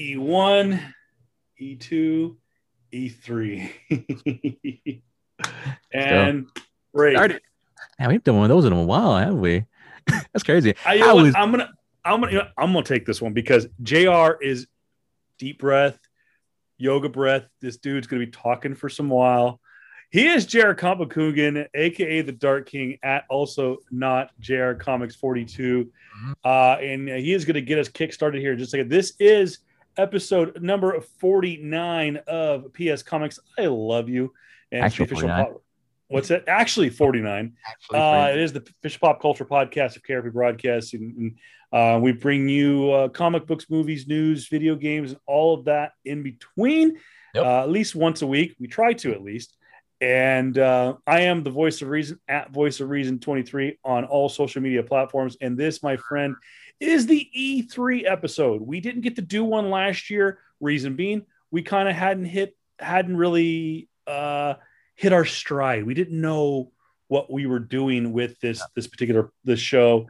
E1, E2, E3. and right. Started- Man, we've done one of those in a while, haven't we? That's crazy. I, you I know what? was- I'm gonna I'm gonna you know, I'm gonna take this one because JR is deep breath, yoga breath. This dude's gonna be talking for some while. He is Jared Cabacungan, aka the Dark King, at also not JR Comics 42. Mhm. Uh, and he is gonna get us kickstarted here in just a second. This is episode number 49 of PS Comics. I love you. And the Actually 49. pop- What's it? Actually 49. Uh, it is the Fish Pop Culture Podcast of KRP Broadcasting. And, uh, we bring you uh, comic books, movies, news, video games, and all of that in between, Yep. uh, at least once a week. We try to at least. And uh, I am the voice of reason at voice of reason 23 on all social media platforms. And this, my friend, is the E3 episode. We didn't get to do one last year. Reason being, we kind of hadn't hit, hadn't really uh, hit our stride. We didn't know what we were doing with this this particular this show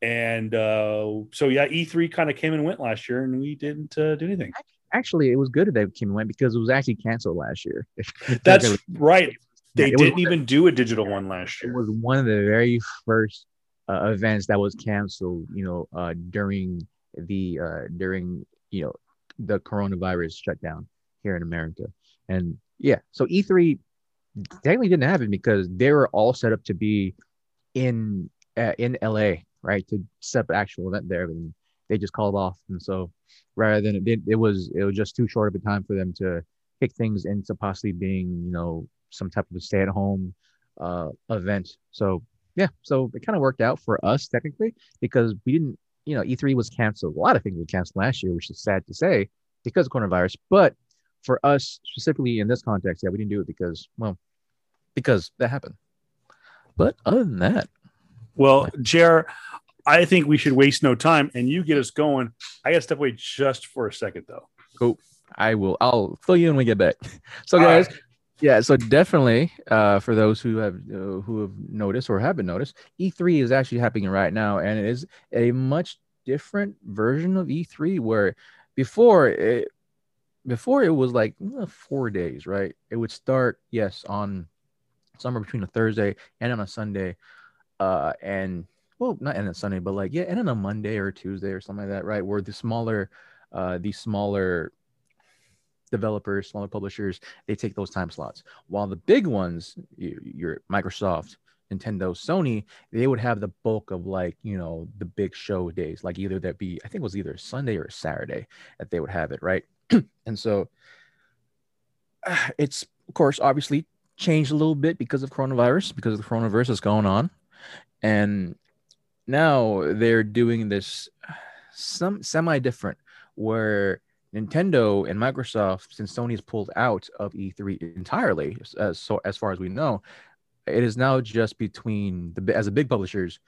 and uh so yeah e3 kind of came and went last year and we didn't uh, do anything Actually, it was good that they came and went because it was actually canceled last year. that's right they didn't even do a digital one last year. It was one of the very first uh, events that was canceled. You know, uh, during the uh, during you know the coronavirus shutdown here in America, and yeah, so E3 technically didn't happen because they were all set up to be in uh, in LA, right, to set up an actual event there, and they just called off. And so, rather than it, it was it was just too short of a time for them to kick things into possibly being you know some type of a stay at home uh, event. So yeah, so it kind of worked out for us technically because we didn't, you know, E3 was canceled. A lot of things were canceled last year, which is sad to say because of coronavirus. But for us specifically in this context, yeah, we didn't do it because, well, because that happened. But other than that, well jer i think we should waste no time and you get us going i gotta step away just for a second though Cool. I will. I'll fill you in when we get back. So, guys, right. yeah. So definitely, uh, for those who have uh, who have noticed or haven't noticed, E3 is actually happening right now, and it is a much different version of E3. Where before it, before it was like uh, four days, right? It would start yes on somewhere between a Thursday and on a Sunday, uh, and well, not and a Sunday, but like yeah, and on a Monday or Tuesday or something like that, right? Where the smaller, uh, the smaller developers, smaller publishers, they take those time slots. While the big ones, your Microsoft, Nintendo, Sony, they would have the bulk of like, you know, the big show days, like either that be, I think it was either Sunday or Saturday that they would have it, right? and so it's, of course, obviously changed a little bit because of coronavirus, because the coronavirus is going on. And now they're doing this some semi different where Nintendo and Microsoft, since Sony's pulled out of E3 entirely, as so as far as we know, it is now just between the as the big publishers,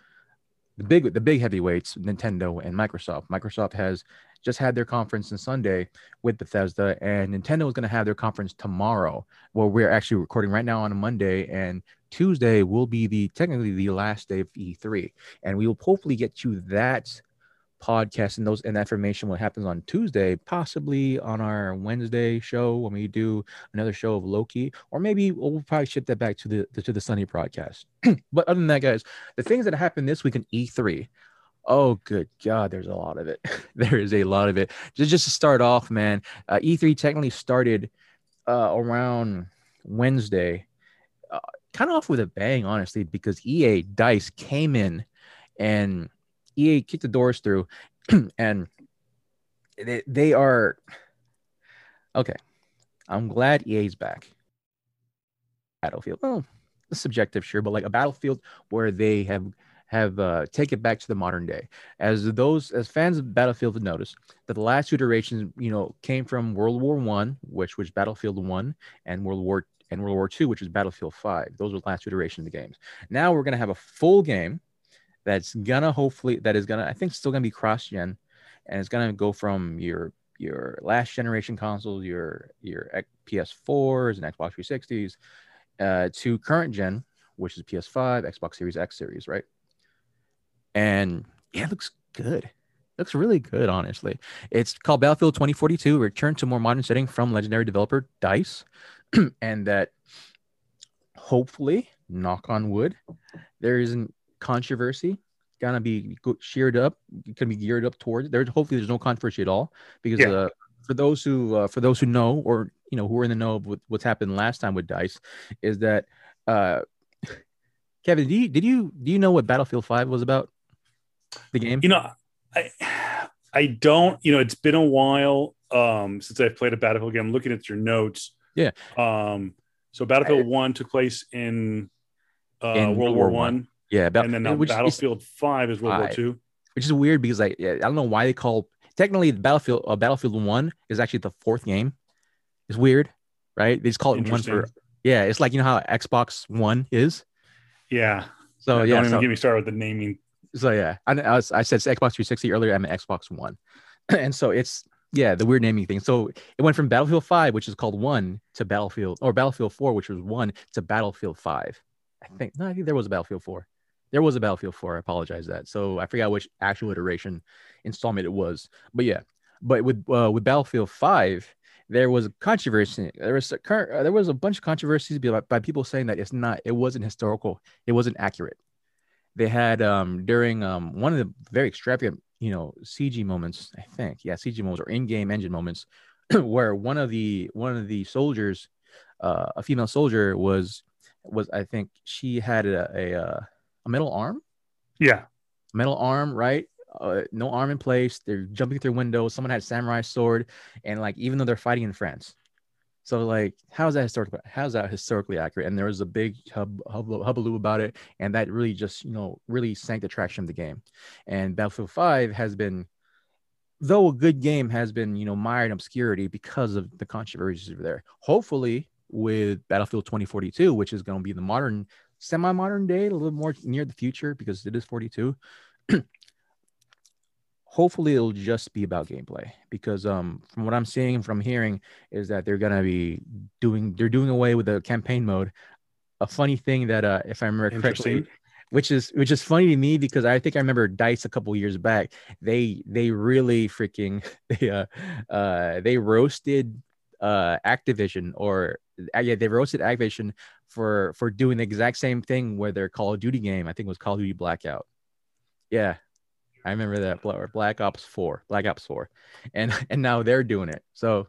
the big the big heavyweights, Nintendo and Microsoft. Microsoft has just had their conference on Sunday with Bethesda, and Nintendo is going to have their conference tomorrow. Well, we're actually recording right now on a Monday, and Tuesday will be the technically the last day of E3, and we will hopefully get to that podcast and those and that information what happens on Tuesday, possibly on our Wednesday show when we do another show of Loki, or maybe we'll probably shift that back to the, the to the Sunny broadcast. but other than that, guys, the things that happened this week in E3. Oh, good God, there's a lot of it. there is a lot of it. Just, just to start off, man, uh, E3 technically started uh, around Wednesday, kind of off with a bang, honestly, because EA Dice came in and EA kicked the doors through, and they, they are okay. I'm glad EA's back. Battlefield, well, it's subjective, sure, but like a battlefield where they have have uh, take it back to the modern day. As those as fans of Battlefield have noticed that the last two iterations, you know, came from World War One, which was Battlefield One, and World War and World War Two, which was Battlefield Five. Those were the last two iterations of the games. Now we're gonna have a full game that's gonna hopefully that is gonna I think still gonna be cross gen, and it's gonna go from your your last generation consoles, your your PS4s and Xbox 360s, uh, to current gen, which is PS5, Xbox Series X series, right? And yeah, it looks good. looks really good, honestly. It's called Battlefield 2042, Return to more modern setting from legendary developer Dice, and that hopefully, knock on wood, there isn't controversy gonna be sheared up, gonna be geared up towards. There, hopefully, there's no controversy at all because yeah. uh, for those who uh, for those who know or you know who are in the know of what's happened last time with Dice, is that uh, Kevin, do you, did you do you know what Battlefield Five was about? The game, you know, I I don't. You know, it's been a while um, since I've played a Battlefield game. I'm looking at your notes. Yeah. Um. So Battlefield I, One took place in, uh, in World War One. One. Yeah, about, and then now which Battlefield is, Five is World five, War Two, which is weird because I I don't know why they call technically Battlefield uh, Battlefield One is actually the fourth game. It's weird, right? They just call it one for yeah. It's like you know how Xbox One is. Yeah. So yeah, don't even so, get me started with the naming. So yeah, I, I, was, I said Xbox 360 earlier. I meant Xbox One, and so it's yeah the weird naming thing. So it went from Battlefield Five, which is called One, to Battlefield or Battlefield Four, which was One, to Battlefield Five. I think no, I think there was a Battlefield Four. There was a Battlefield 4. I apologize that. So I forgot which actual iteration installment it was. But yeah, but with uh, with Battlefield 5, there was a controversy. There was a, uh, there was a bunch of controversies by, by people saying that it's not, it wasn't historical, it wasn't accurate. They had um, during um, one of the very extravagant, you know, CG moments. I think, yeah, CG moments or in-game engine moments, where one of the one of the soldiers, uh, a female soldier, was was I think she had a, a, uh, a metal arm. Yeah. Metal arm, right? Uh, no arm in place. They're jumping through windows. Someone had samurai sword, and like even though they're fighting in France, so like how's that historical? How's that historically accurate? And there was a big hub, hub hubbaloo about it, and that really just you know really sank the traction of the game. And Battlefield Five has been, though a good game, has been you know mired in obscurity because of the controversies over there. Hopefully, with Battlefield 2042, which is going to be the modern semi-modern day, a little more near the future because it is 42. Hopefully it'll just be about gameplay because um from what I'm seeing and from hearing is that they're gonna be doing they're doing away with the campaign mode. A funny thing that uh if I remember correctly, which is which is funny to me because I think I remember Dice a couple years back. They they really freaking they uh uh they roasted uh Activision or uh, yeah they roasted Activision for for doing the exact same thing with their Call of Duty game. I think it was Call of Duty Blackout. Yeah, I remember that Black Ops Four, Black Ops Four, and and now they're doing it. So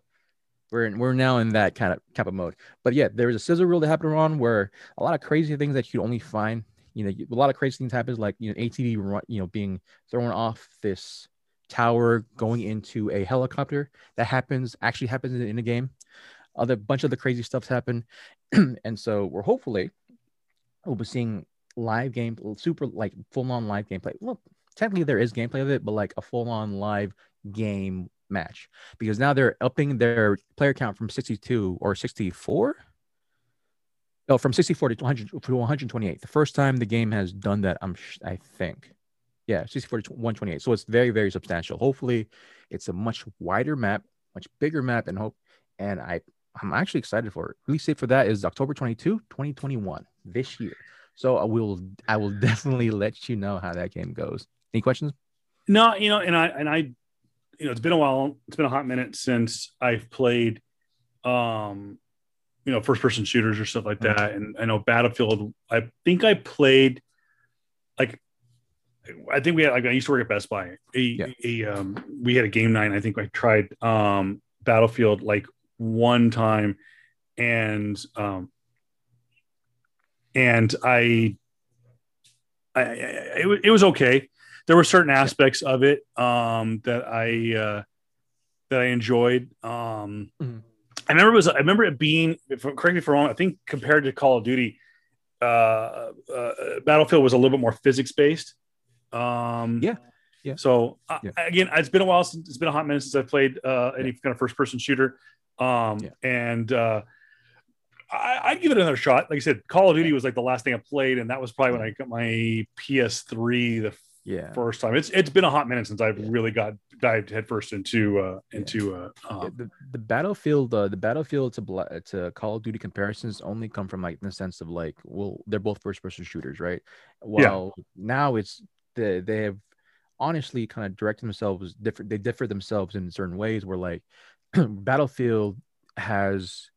we're we're now in that kind of type of mode. But yeah, there was a scissor rule that happened on where a lot of crazy things that you could only find. You know, a lot of crazy things happens, like you know, ATV, you know, being thrown off this tower going into a helicopter. That happens actually happens in, in a game. Other bunch of the crazy stuffs happen, and so we're hopefully we'll be seeing live game, super like full on live gameplay. Well, technically there is gameplay of it, but like a full on live game match because now they're upping their player count from 62 or 64. Oh, from 64 to 100 to 128. The first time the game has done that, I'm I think. Yeah, 64 to 128. So it's very, very substantial. Hopefully, it's a much wider map, much bigger map, and hope. And I I'm actually excited for it. Release date for that is October 22, 2021, this year. So I will I will definitely let you know how that game goes. Any questions? No, you know, and I and I you know, it's been a while. It's been a hot minute since I've played um you know, first person shooters or stuff like that. Mm-hmm. And I know Battlefield, I think I played like I think we had like I used to work at Best Buy. A, yeah. a um we had a game night. I think I tried um Battlefield like one time, and um, and I, I, I it, it was okay. There were certain aspects of it um, that I uh, that I enjoyed. Um, mm-hmm. I remember it was I remember it being correct me if I'm wrong. I think compared to Call of Duty, uh, uh, Battlefield was a little bit more physics based. Um, yeah. Yeah. So uh, yeah. again, it's been a while since it's been a hot minute since I've played uh, any kind of first person shooter. Um, yeah. and uh, I, would give it another shot. Like I said, Call of Duty was like the last thing I played, and that was probably when I got my PS3 the yeah. first time. It's it's been a hot minute since I've yeah. really got dived headfirst into uh into uh um, the, the battlefield uh, the battlefield to Bla- to Call of Duty comparisons only come from like in the sense of like well they're both first person shooters right. Well yeah. now it's the they have honestly kind of directed themselves different. They differ themselves in certain ways. Where like Battlefield has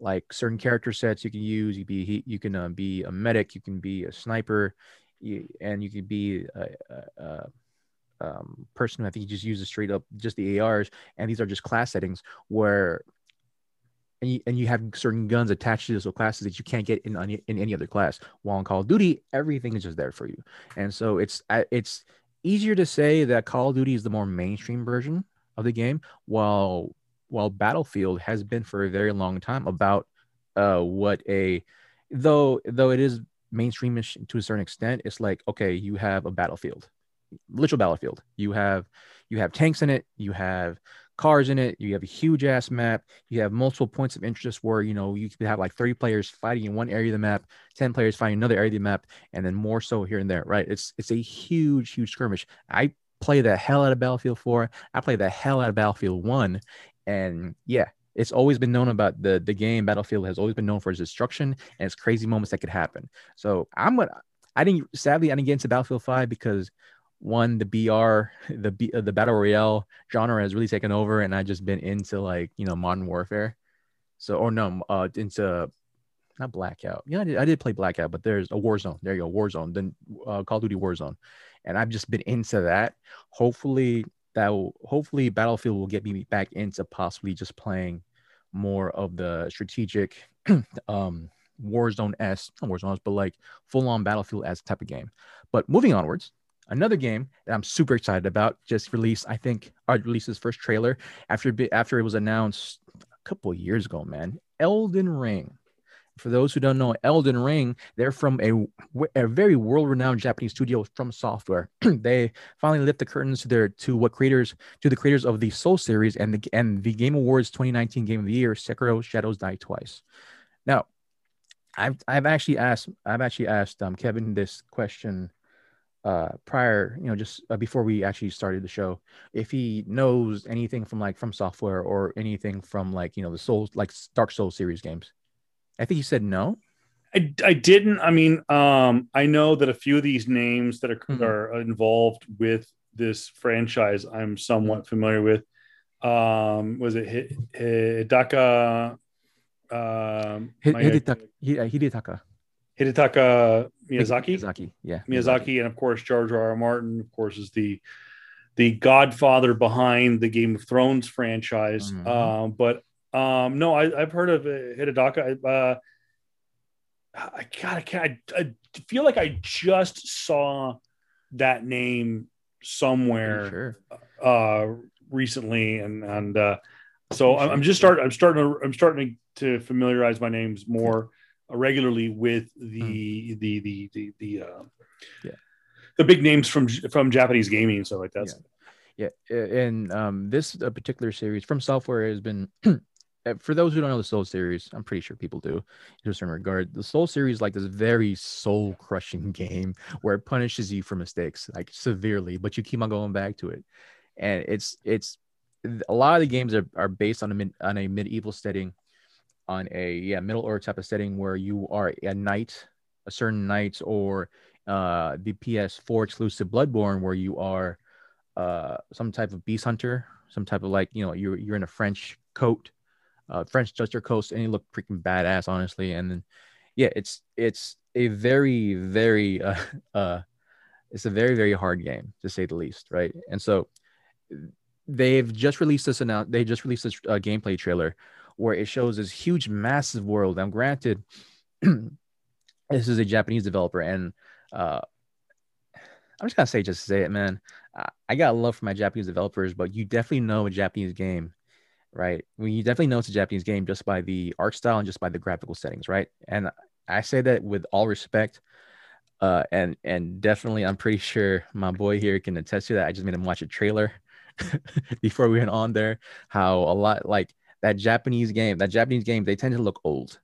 like certain character sets you can use. You be you can uh, be a medic, you can be a sniper, you, and you can be a, a, a um, person. I think you just uses straight up just the ARs, and these are just class settings where. And you, and you have certain guns attached to those classes that you can't get in in any other class. While in Call of Duty, everything is just there for you, and so it's it's easier to say that Call of Duty is the more mainstream version of the game, while while Battlefield has been for a very long time about uh, what a though though it is mainstreamish to a certain extent, it's like okay, you have a battlefield, literal battlefield. You have you have tanks in it, you have cars in it, you have a huge ass map, you have multiple points of interest where you know you could have like 30 players fighting in one area of the map, 10 players fighting another area of the map, and then more so here and there, right? It's it's a huge, huge skirmish. I play the hell out of Battlefield 4. I play the hell out of Battlefield 1. And yeah, it's always been known about the the game Battlefield has always been known for its destruction and its crazy moments that could happen. So I'm gonna I didn't sadly I didn't get into Battlefield 5 because one the BR the B, uh, the battle royale genre has really taken over and I just been into like you know modern warfare. So or no uh into not blackout. Yeah, I did, I did play blackout, but there's a Warzone. There you go, Warzone. Then uh, Call of Duty Warzone, and I've just been into that. Hopefully, that will hopefully Battlefield will get me back into possibly just playing more of the strategic um Warzone S, not Warzone S, but like full on Battlefield S type of game. But moving onwards, another game that I'm super excited about just released. I think I released his first trailer after after it was announced a couple years ago. Man, Elden Ring for those who don't know, Elden Ring, they're from a, a very world-renowned Japanese studio FromSoftware. they finally lift the curtains to their to what creators to the creators of the Soul series and the and the Game Awards 2019 Game of the Year, Sekiro Shadows Die Twice. Now, I've I've actually asked I've actually asked um, Kevin this question uh prior you know just uh, before we actually started the show if he knows anything from like FromSoftware or anything from like you know the souls like dark soul series games I think you said no. I, I didn't. I mean, um, I know that a few of these names that are, mm-hmm. are involved with this franchise, I'm somewhat familiar with. Um, was it Hidaka? Um, Hidetaka, Hidetaka. Hidetaka Miyazaki. Miyazaki, yeah. Miyazaki, and of course George R. R. Martin, of course, is the the godfather behind the Game of Thrones franchise. Mm-hmm. Um, but um, no, I, have heard of Hidetaka. Uh, I God, I, can't, I, I, feel like I just saw that name somewhere sure. uh, recently, and and uh, so I'm, I'm just starting. I'm starting to I'm starting to familiarize my names more regularly with the mm. the the the the uh, yeah. the big names from from Japanese gaming and stuff like that. Yeah, yeah. and um, this uh, particular series FromSoftware has been Uh, for those who don't know the Soul series, I'm pretty sure people do in a certain regard. The Soul series like this very soul crushing game where it punishes you for mistakes like severely, but you keep on going back to it. And it's it's a lot of the games are, are based on a mid, on a medieval setting, on a yeah Middle Earth type of setting where you are a knight, a certain knight, or uh, the PS4 exclusive Bloodborne where you are uh, some type of beast hunter, some type of like you know you're you're in a French coat uh, French Jester Coast, and he looked freaking badass, honestly. And then, yeah, it's it's a very very uh, uh, it's a very very hard game to say the least, right? And so they've just released this announce they just released this uh, gameplay trailer where it shows this huge massive world. Now, granted, this is a Japanese developer, and uh, I'm just gonna say just say it, man. I got love for my Japanese developers, but you definitely know a Japanese game right? You definitely know it's a Japanese game just by the art style and just by the graphical settings, right? And I say that with all respect. Uh, and and definitely, I'm pretty sure my boy here can attest to that. I just made him watch a trailer before we went on there. How a lot like that Japanese game, that Japanese game, they tend to look old,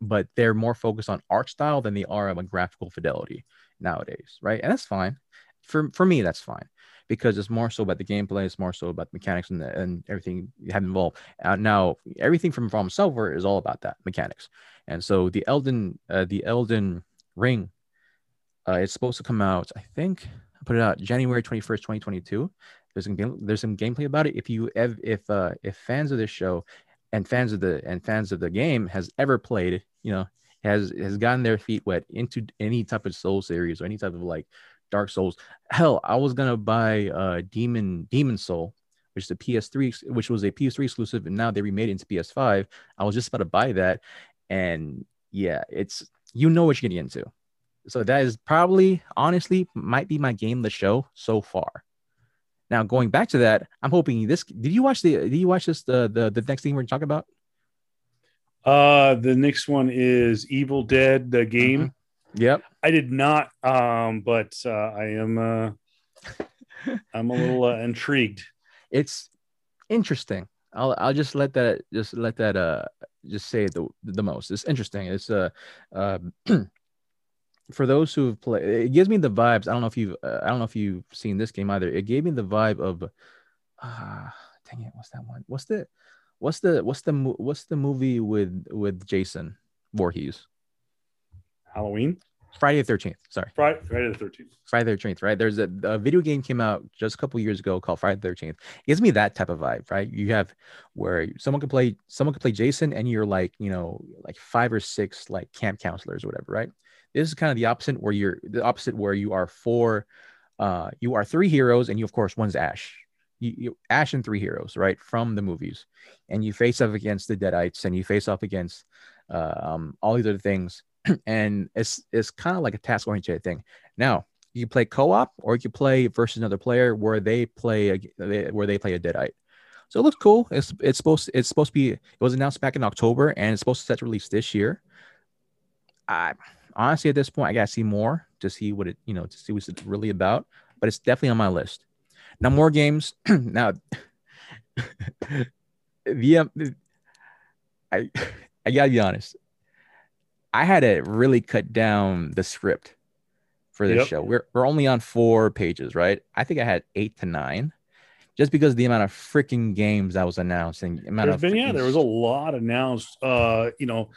but they're more focused on art style than they are on graphical fidelity nowadays, right? And that's fine. For for me, that's fine because it's more so about the gameplay, it's more so about mechanics and, and everything you have involved. Uh, now, everything from FromSoftware is all about that mechanics, and so the Elden, uh, the Elden Ring, uh, it's supposed to come out. I think I put it out January 21st, 2022. There's some game, there's some gameplay about it. If you ev- if uh if fans of this show and fans of the and fans of the game has ever played, you know, has has gotten their feet wet into any type of soul series or any type of like Dark Souls. Hell, I was gonna buy uh Demon Demon Soul, which is a PS3, which was a PS3 exclusive, and now they remade it into PS5. I was just about to buy that, and yeah, it's you know what you're getting into. So that is probably, honestly, might be my game of the show so far. Now going back to that, I'm hoping this. Did you watch the? Did you watch this? The the the next thing we're talking about? Uh, the next one is Evil Dead, the game. Mm-hmm. Yep. I did not, um, but uh, I am. Uh, I'm a little uh, intrigued. It's interesting. I'll I'll just let that just let that uh just say the the most. It's interesting. It's uh uh for those who have played, it gives me the vibes. I don't know if you've, uh, I don't know if you've seen this game either. It gave me the vibe of, ah, uh, dang it, what's that one? What's the, what's the, what's the, what's the movie with with Jason Voorhees? Halloween. Friday the Thirteenth. Sorry, Friday, Friday the Thirteenth. Friday the Thirteenth. Right. There's a, a, video game came out just a couple years ago called Friday the Thirteenth. Gives me that type of vibe. Right. You have where someone could play, someone could play Jason, and you're like, you know, like five or six like camp counselors or whatever. Right this is kind of the opposite where you're the opposite where you are four, uh, you are three heroes, and you of course one's Ash. You, you, Ash and three heroes, right, from the movies, and you face off against the Deadites, and you face off against uh, um, all these other things, and it's it's kind of like a task oriented thing. Now you play co-op, or you play versus another player where they play a, where they play a Deadite. So it looks cool. It's it's supposed it's supposed to be. It was announced back in October, and it's supposed to set to release this year. I honestly, at this point, I gotta see more to see what it, you know, to see what it's really about. But it's definitely on my list. Now, more games. now, the I I gotta be honest. I had to really cut down the script for this yep. show. We're we're only on four pages, right? I think I had eight to nine just because the amount of freaking games that was announced and amount There's of been, yeah, there was a lot announced. Uh, you know,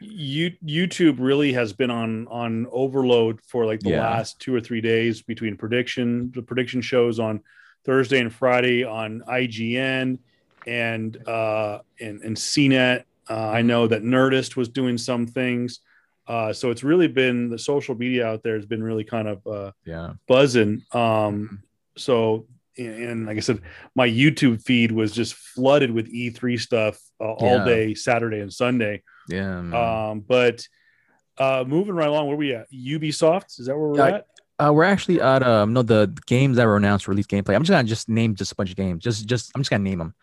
you YouTube really has been on on overload for like the yeah. last two or three days between prediction the prediction shows on Thursday and Friday on IGN and uh and and CNET. Uh, I know that Nerdist was doing some things. Uh, so it's really been the social media out there has been really kind of uh, yeah buzzing. Um, so and like I said, my YouTube feed was just flooded with E3 stuff uh, all yeah. day, Saturday and Sunday. Yeah. Man. Um, but uh, moving right along, where we at? Ubisoft? Is that where we're uh, at? Uh, we're actually at um no the games that were announced release gameplay. I'm just gonna just name just a bunch of games. Just just I'm just gonna name them.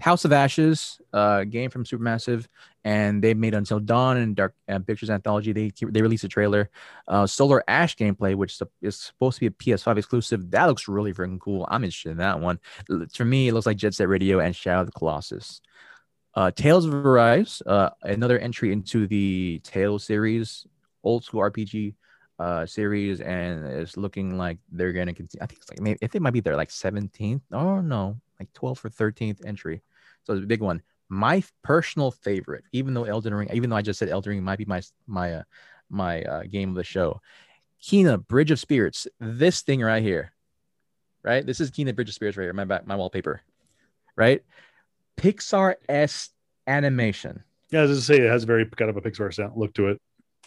House of Ashes, uh, game from Supermassive, and they made Until Dawn and Dark uh, Pictures Anthology. They they released a trailer. Uh, Solar Ash gameplay, which is supposed to be a PS5 exclusive. That looks really freaking cool. I'm interested in that one. For me, it looks like Jet Set Radio and Shadow of the Colossus. Uh, Tales of Arise, uh, another entry into the Tales series, old school RPG uh, series, and it's looking like they're gonna continue. I think it's like maybe if it might be their like 17th. Oh no, like 12th or 13th entry. So it's a big one. My personal favorite, even though Elden Ring, even though I just said Elden Ring might be my my uh, my uh, game of the show, Kena Bridge of Spirits. This thing right here, right? This is Kena Bridge of Spirits right here. My back, my wallpaper, right? Pixar s animation. Yeah, as I say, it has very kind of a Pixar sound look to it.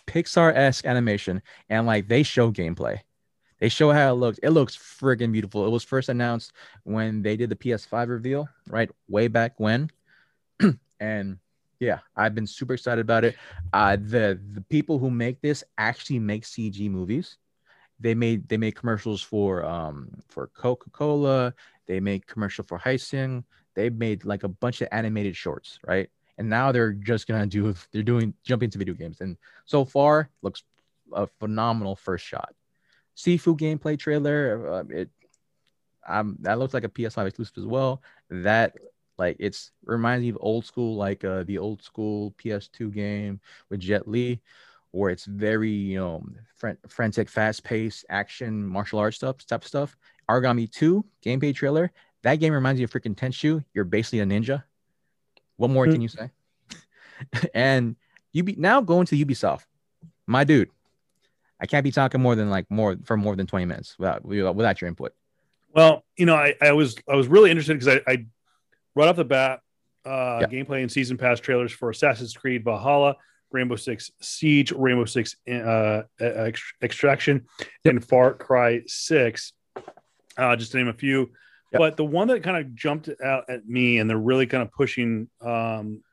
Pixar esque animation, and like they show gameplay. They show how it looks. It looks friggin' beautiful. It was first announced when they did the PS5 reveal, right? Way back when. and yeah, I've been super excited about it. Uh, the the people who make this actually make CG movies. They made they made commercials for um for Coca Cola. They made commercial for Hyosung. They made like a bunch of animated shorts, right? And now they're just gonna do they're doing jumping into video games. And so far, looks a phenomenal first shot. Sifu gameplay trailer. Uh, it um that looks like a PS5 exclusive as well. That like it's reminds me of old school, like uh, the old school PS2 game with Jet Li, where it's very you know fr- frantic, fast paced action martial arts stuff type stuff. Aragami 2 gameplay trailer. That game reminds me of freaking Tenchu. You're basically a ninja. What more mm-hmm. can you say? and you be now going to Ubisoft, my dude. I can't be talking more than like more for more than 20 minutes without without your input. Well, you know, I, I was I was really interested because I, I right off the bat, uh, gameplay and season pass trailers for Assassin's Creed Valhalla, Rainbow Six Siege, Rainbow Six uh, Extraction, yep. and Far Cry Six, uh, just to name a few. Yep. But the one that kind of jumped out at me, and they're really kind of pushing um,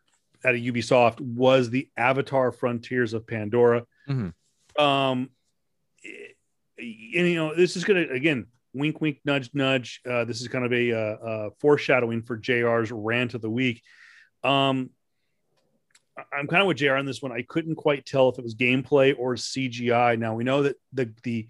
at a Ubisoft, was the Avatar: Frontiers of Pandora. Mm-hmm. Um, you know, this is going to again wink, wink, nudge, nudge. Uh, this is kind of a, uh, uh, foreshadowing for JR's rant of the week. Um, I'm kind of with JR on this one. I couldn't quite tell if it was gameplay or CGI. Now we know that the the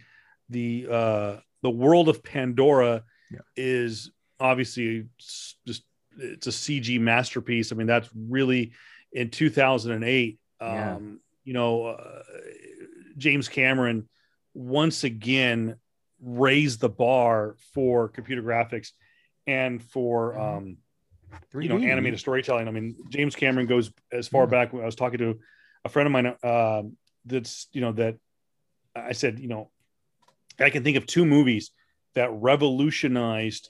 the uh, the world of Pandora yeah. is obviously just it's a CG masterpiece. I mean, that's really in 2008. Yeah. Um, you know, uh, James Cameron once again raise the bar for computer graphics and for mm-hmm. um, you know animated storytelling. I mean, James Cameron goes as far mm-hmm. back. I was talking to a friend of mine uh, that's you know that I said you know I can think of two movies that revolutionized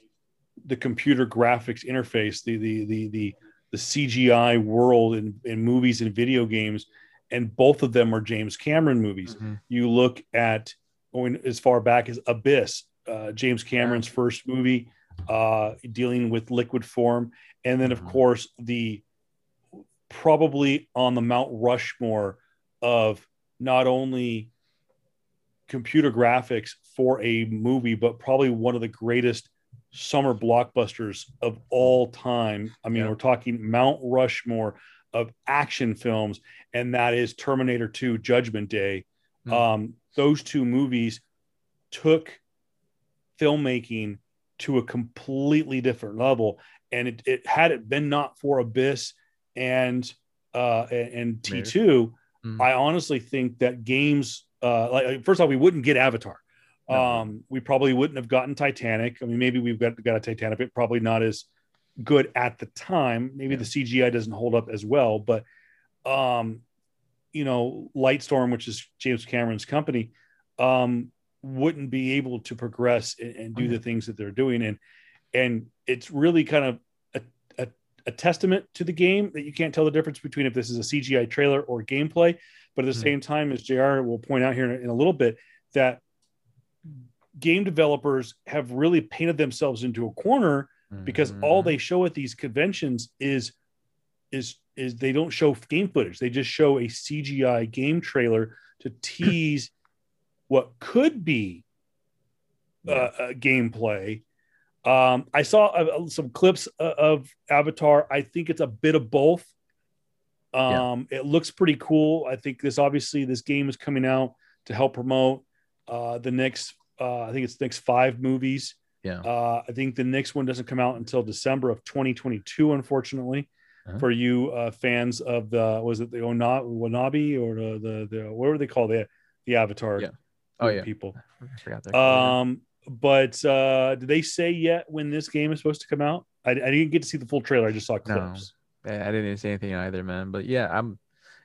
the computer graphics interface, the the the the, the CGI world in, in movies and video games, and both of them are James Cameron movies. Mm-hmm. You look at going as far back as Abyss, uh, James Cameron's first movie uh, dealing with liquid form, and then of mm-hmm. course the probably on the Mount Rushmore of not only computer graphics for a movie, but probably one of the greatest summer blockbusters of all time. I mean, yeah. we're talking Mount Rushmore of action films, and that is Terminator 2 Judgment Day. Mm. Um, those two movies took filmmaking to a completely different level. And it, it had it been not for Abyss and uh, and T2, mm. I honestly think that games uh, like first off, we wouldn't get Avatar. No. Um, we probably wouldn't have gotten Titanic. I mean, maybe we've got got a Titanic, but probably not as good at the time. Maybe yeah. the CGI doesn't hold up as well, but um, you know, Lightstorm, which is James Cameron's company, um, wouldn't be able to progress and, and do the things that they're doing. And and it's really kind of a, a, a, testament to the game that you can't tell the difference between if this is a CGI trailer or gameplay. But at the mm-hmm. same time, as JR will point out here in, in a little bit, that game developers have really painted themselves into a corner because mm-hmm. all they show at these conventions is is is they don't show game footage. They just show a CGI game trailer to tease what could be uh, a gameplay. Um, I saw uh, some clips uh, of Avatar. I think it's a bit of both. Um, yeah. It looks pretty cool. I think this obviously this game is coming out to help promote uh, the next. Uh, I think it's next five movies. Yeah. Uh, I think the next one doesn't come out until December of 2022. Unfortunately, uh-huh. for you uh, fans of the was it the Ona- Wanabi or the, the the what were they called the the Avatar? Yeah. Oh yeah. People. Um, but uh, did they say yet when this game is supposed to come out? I, I didn't get to see the full trailer. I just saw clips. No, I didn't see anything either, man. But yeah, I'm.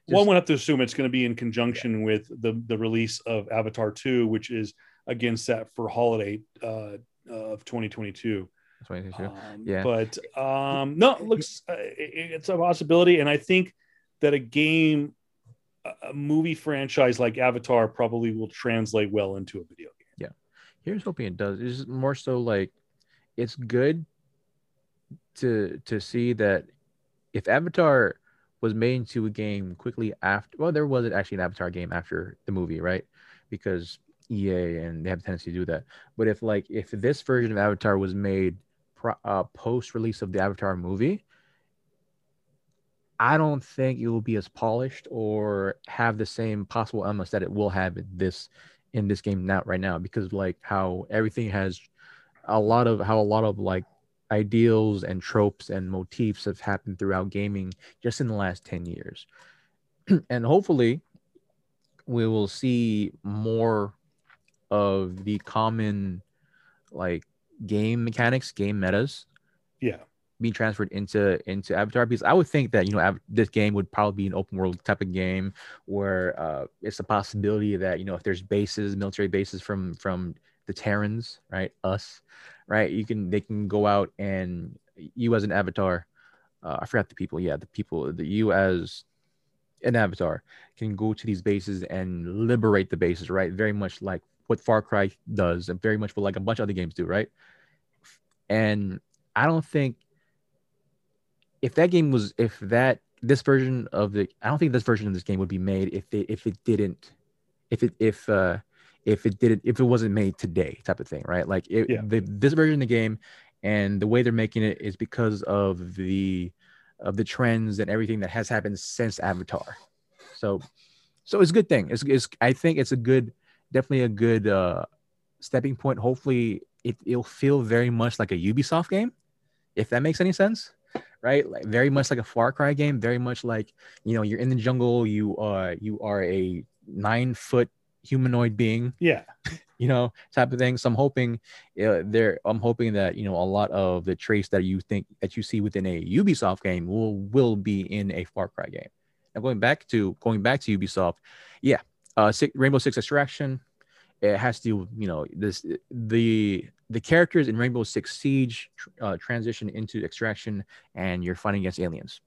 Just... One would have to assume it's going to be in conjunction yeah. with the the release of Avatar Two, which is again set for holiday uh, of 2022. 2022. Um, yeah. But um, no, it looks uh, it, it's a possibility, and I think that a game a movie franchise like Avatar probably will translate well into a video game. Yeah. Here's hoping it does. It's more so like it's good to to see that if Avatar was made into a game quickly after well, there was actually an Avatar game after the movie, right? Because EA and they have a tendency to do that. But if like if this version of Avatar was made pro, uh, post release of the Avatar movie, I don't think it will be as polished or have the same possible elements that it will have in this in this game now right now because like how everything has a lot of how a lot of like ideals and tropes and motifs have happened throughout gaming just in the last 10 years and hopefully we will see more of the common like game mechanics game metas yeah being transferred into into Avatar because I would think that you know av- this game would probably be an open world type of game where uh, it's a possibility that you know if there's bases, military bases from from the Terrans, right, us, right, you can they can go out and you as an Avatar, uh, I forgot the people, yeah, the people, the you as an Avatar can go to these bases and liberate the bases, right? Very much like what Far Cry does, and very much what like a bunch of other games do, right? And I don't think if that game was if that this version of the I don't think this version of this game would be made if it if it didn't if it if uh if it didn't if it wasn't made today type of thing right like it, Yeah. the, this version of the game and the way they're making it is because of the of the trends and everything that has happened since Avatar so so it's a good thing it's, it's I think it's a good definitely a good uh stepping point. Hopefully it, it'll feel very much like a Ubisoft game if that makes any sense right? Like very much like a far cry game very much like you know you're in the jungle you are you are a nine foot humanoid being Yeah. you know type of thing. So i'm hoping uh, there i'm hoping that you know a lot of the traits that you think that you see within a ubisoft game will will be in a far cry game. Now going back to going back to ubisoft yeah uh six, rainbow six extraction it has to you know this the the characters in rainbow six siege uh, transition into extraction and you're fighting against aliens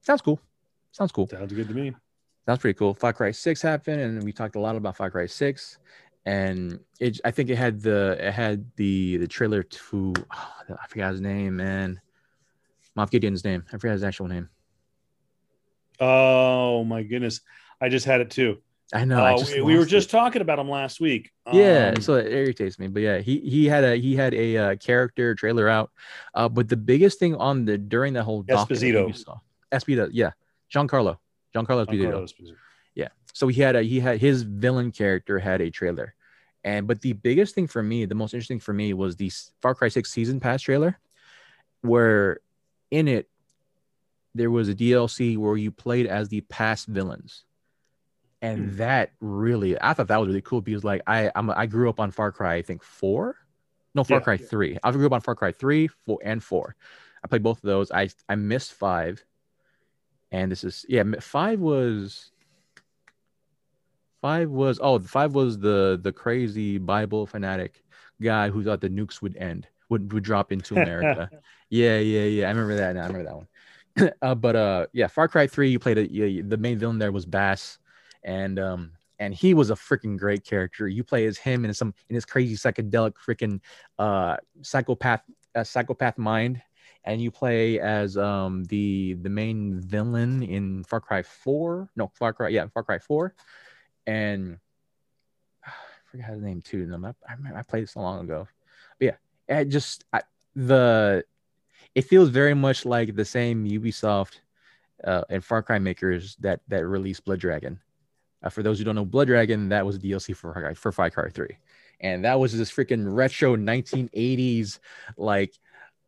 sounds cool sounds cool Sounds good to me. Sounds pretty cool. Far Cry 6 happened, and we talked a lot about Far Cry 6. And it I think it had the it had the the trailer to oh, I forgot his name, man. Moff Gideon's name. I forgot his actual name. Oh my goodness. I just had it too. I know. I Uh, just we, we were lost just talking about him last week. yeah, Um, so it irritates me. But yeah, he he had a he had a uh, character trailer out. Uh, but the biggest thing on the during the whole Esposito. saw- Esposito, yeah, Giancarlo, Giancarlo Esposito. Esposito. so he had a he had his villain character had a trailer and but the biggest thing for me the most interesting for me was the far cry 6 season pass trailer where in it there was a dlc where you played as the past villains and Hmm. that really i thought that was really cool because like i I'm, i grew up on far cry i think four no far Yeah. cry 3 i grew up on far cry 3 4 and 4 i played both of those i i missed five and this is yeah five was Five was oh five was the the crazy Bible fanatic guy who thought the nukes would end would would drop into America. yeah, yeah, yeah. I remember that. Now I remember that one. uh, but uh, yeah, Far Cry Three. You played it. The main villain there was Vaas, and um, and he was a freaking great character. You play as him in some in his crazy psychedelic freaking uh psychopath uh, psychopath mind. And you play as um the the main villain in Far Cry Four. No, Far Cry. Yeah, Far Cry Four and I forgot his name too. No, I, I, I played it so long ago. But yeah, it just I, the it feels very much like the same Ubisoft uh, and Far Cry makers that that released Blood Dragon. Uh, for those who don't know, Blood Dragon that was a DLC for for Far Cry Three, and that was this freaking retro 1980s like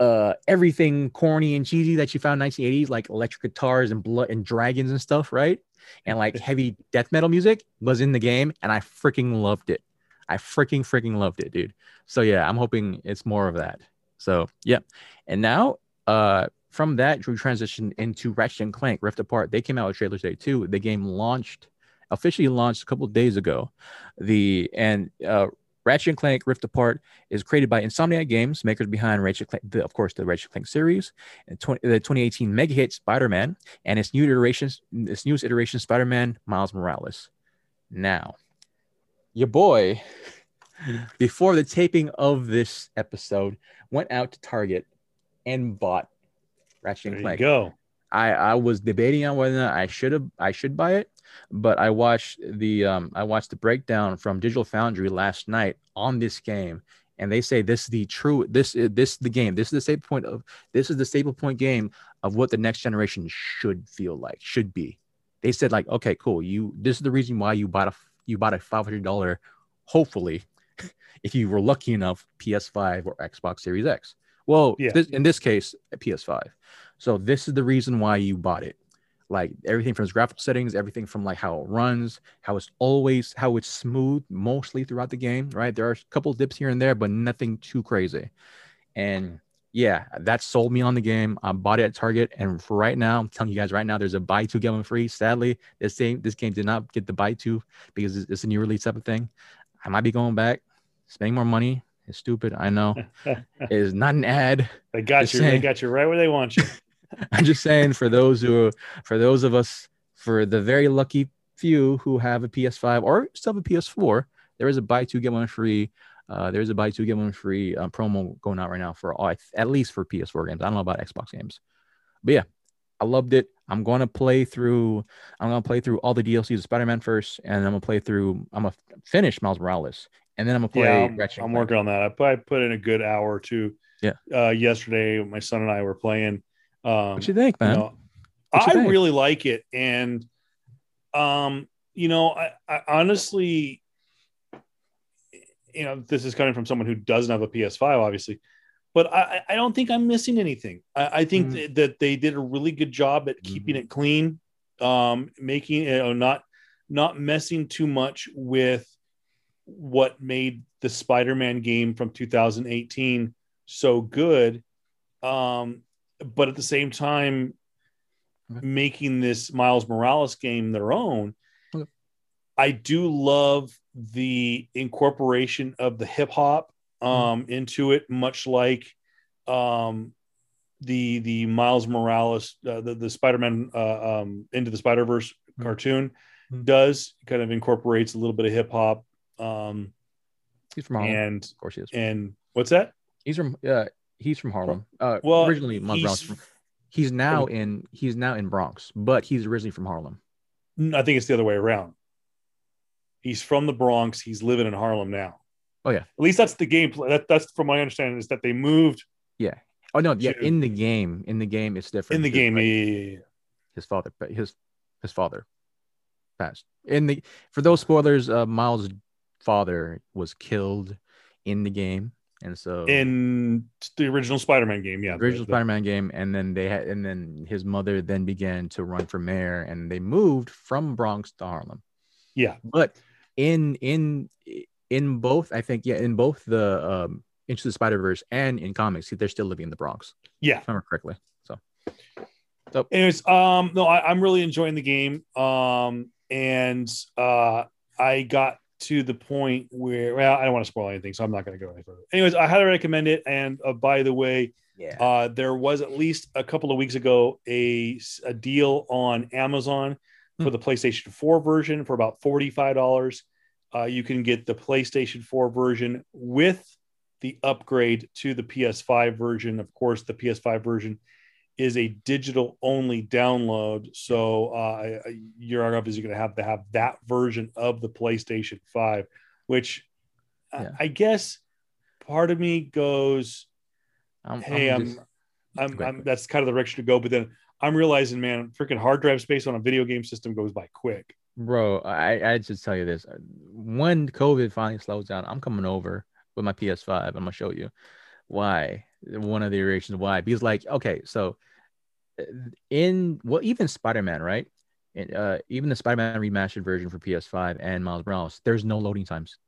uh everything corny and cheesy that you found in 1980s like electric guitars and blood and dragons and stuff right? And like heavy death metal music was in the game and i freaking loved it. I freaking freaking loved it dude. So yeah i'm hoping it's more of that. So yeah. And now uh from that we transitioned into ratchet and clank rift apart. They came out with trailers day too the game launched officially launched a couple of days ago the and uh Ratchet and Clank Rift Apart is created by Insomniac Games, makers behind Ratchet Clank, the, of course, the Ratchet Clank series, and 20, the 2018 mega hit Spider-Man, and its new iterations, its newest iteration, Spider-Man Miles Morales. Now, your boy, before the taping of this episode, went out to Target and bought Ratchet There and you Clank. go. I I was debating on whether or not I should have I should buy it, but I watched the um I watched the breakdown from Digital Foundry last night on this game, and they say this is the true this is this is the game this is the staple point of this is the staple point game of what the next generation should feel like should be. They said like okay cool you this is the reason why you bought a you bought a five hundred dollar hopefully if you were lucky enough PS5 or Xbox Series X. Well, Yeah. this, in this case, PS5. So this is the reason why you bought it. Like everything from its graphical settings, everything from like how it runs, how it's always how it's smooth mostly throughout the game, right? There are a couple dips here and there, but nothing too crazy. And mm-hmm. yeah, that sold me on the game. I bought it at Target, and for right now, I'm telling you guys right now, there's a buy two get one free. Sadly, this game this game did not get the buy two because it's, it's a new release type of thing. I might be going back, spending more money. It's stupid, I know. it is not an ad. They got Just you. saying. They got you right where they want you. I'm just saying for those who, for those of us, for the very lucky few who have a PS5 or still have a PS4, there is a buy two get one free. Uh, there's a buy two get one free uh, promo going out right now for all, at least for PS4 games. I don't know about Xbox games, but yeah, I loved it. I'm going to play through. I'm going to play through all the DLCs of Spider-Man first, and I'm going to play through. I'm going to finish Miles Morales, and then I'm going to play. yeah, I'm, Ratchet I'm Clank. working on that. I put, I put in a good hour or two. Yeah. Uh, yesterday, my son and I were playing. Um, What you think, you man? know, you I think? really like it, and um, you know, I, I honestly, you know, this is coming from someone who doesn't have a PS5, obviously, but I, I don't think I'm missing anything. I, I think Mm. that, that they did a really good job at keeping it clean, um, making you know, not not messing too much with what made the Spider-Man game from 2018 so good. Um, but at the same time, Okay. making this Miles Morales game their own. Okay. I do love the incorporation of the hip hop um, into it, much like um, the the Miles Morales, uh, the the Spider Man uh, um, into the Spider Verse Mhm. cartoon Mhm. does kind of incorporates a little bit of hip hop. Um, He's from Harlem. and of course, he is. and what's that? He's from. Uh, he's from Harlem. Uh, Well, originally he's- From, he's now in. He's now in Bronx, but he's originally from Harlem. I think it's the other way around. He's from the Bronx. He's living in Harlem now. Oh, yeah. At least that's the game. That, that's from my understanding is that they moved Yeah. Oh no, yeah. to- In the game, in the game, it's different. in the game. like, Yeah, yeah, yeah. his father, his his father passed. In the for those spoilers, uh, Miles' father was killed in the game, and so In the original Spider-Man game, yeah. original the- the- Spider-Man game, and then they had, and then his mother then began to run for mayor, and they moved from Bronx to Harlem. Yeah. But in in in both, I think, yeah, in both the um, Into the Spider Verse and in comics, they're still living in the Bronx, Yeah. if I remember correctly. So Anyways, um, no, I, I'm really enjoying the game. Um, and uh, I got to the point where, well, I don't want to spoil anything, so I'm not going to go any further. Anyways, I highly recommend it. And uh, by the way, yeah, uh, there was at least a couple of weeks ago a, a deal on Amazon for Hmm. the PlayStation 4 version for about $45. Uh, you can get the PlayStation 4 version with the upgrade to the PS5 version. Of course, the PS5 version is a digital only download. So uh, you're obviously going to have to have that version of the PlayStation 5, which I- Yeah. I guess part of me goes, I'm, hey, I'm, just- I'm. I'm, that's kind of the direction to go. But then I'm realizing, man, freaking hard drive space on a video game system goes by quick. bro. I I just tell you this: when COVID finally slows down, I'm coming over with my PS5. I'm gonna show you why. One of the reasons why because like okay, so uh, in well even Spider-Man right, And, uh, even the Spider-Man remastered version for PS5 and Miles Morales, there's no loading times.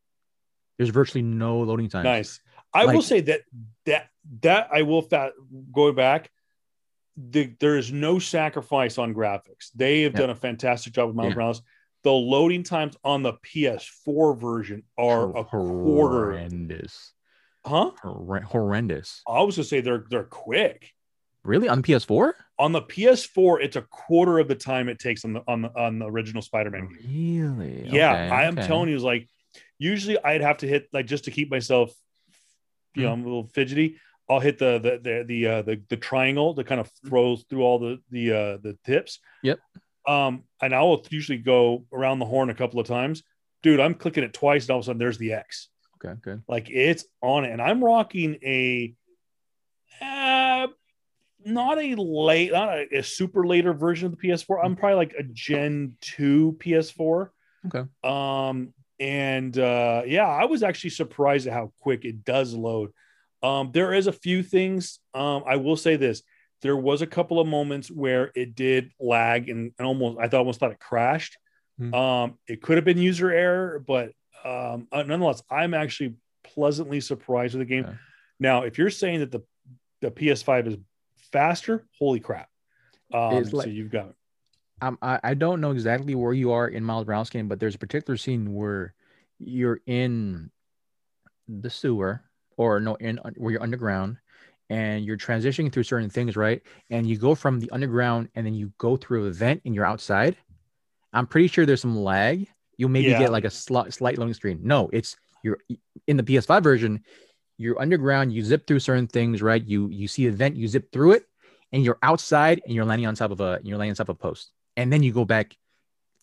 There's virtually no loading times. Nice. I will say that that that I will fa- going back. The, there is no sacrifice on graphics. They have Yeah. done a fantastic job with Miles Yeah. Morales. The loading times on the PS4 version are a quarter. Huh? Horre- horrendous. I was gonna say they're they're quick. Really on PS4? On the PS4, it's a quarter of the time it takes on the on the on the original Spider-Man game. Really? Yeah, Okay, I am okay. telling you, is like usually I'd have to hit like just to keep myself, you know, I'm a little fidgety. I'll hit the the the the uh, the, the triangle that kind of throws through all the the uh, the tips. Yep. Um, and I will usually go around the horn a couple of times. Dude, I'm clicking it twice, and all of a sudden there's the X. Okay, good. Like it's on it, and I'm rocking a, uh, not a late, not a, a super later version of the PS4. I'm probably like a Gen two PS4. Okay. Um, and uh, yeah, I was actually surprised at how quick it does load. Um, there is a few things. Um, I will say this: there was a couple of moments where it did lag, and, and almost I thought almost thought it crashed. Hmm. Um, it could have been user error, but um, uh, nonetheless, I'm actually pleasantly surprised with the game. Okay. Now, if you're saying that the the PS5 is faster. Holy crap! Um, like- so you've got Um, I, I don't know exactly where you are in Miles Morales game, but there's a particular scene where you're in the sewer or no in where you're underground and you're transitioning through certain things, right? And you go from the underground and then you go through a vent and you're outside. I'm pretty sure there's some lag. You'll maybe Yeah. get like a slight slight loading screen. No, it's you're in the PS5 version. You're underground. You zip through certain things, right? You you see a vent, you zip through it, and you're outside and you're landing on top of a you're landing on top of a post, and then you go back.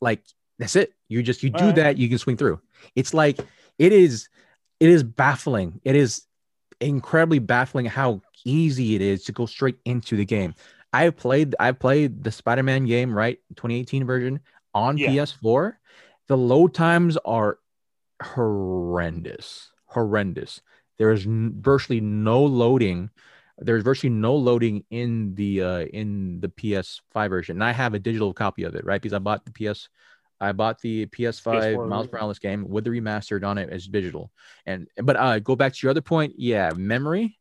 Like that's it. You just you do Alright. that. You can swing through. It's like it is. It is baffling. It is incredibly baffling how easy it is to go straight into the game. I played I played the Spider-Man game, right? 2018 version on Yeah. PS4. The load times are horrendous. Horrendous. There is n- virtually no loading. There's virtually no loading in the uh in the PS5 version. And I have a digital copy of it, right? Because I bought the PS I bought the PS5 PS4 Miles. Morales game with the remastered on it as digital. And but uh go back to your other point, yeah, memory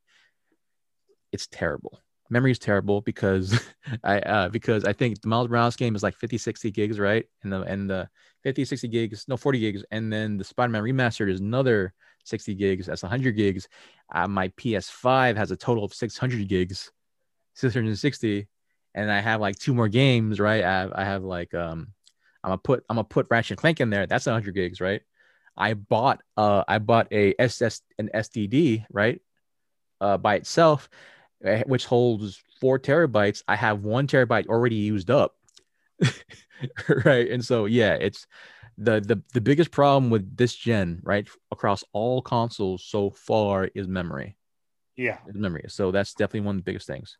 it's terrible. Memory is terrible because I uh because I think the Miles Morales game is like 50 60 gigs, right? And the and the 50 60 gigs, no 40 gigs, and then the Spider-Man remastered is another 60 gigs. That's 100 gigs. Uh, my PS5 has a total of 600 gigs, 660, and I have like two more games, right? I have, I have like um I'm gonna put I'm gonna put Ratchet and Clank in there. That's 100 gigs, right? I bought uh I bought a SS an SDD, right? Uh by itself, eh, which holds four terabytes. I have one terabyte already used up. right. And so yeah, it's the the the biggest problem with this gen, right, across all consoles so far is memory. yeah. Is memory. So that's definitely one of the biggest things.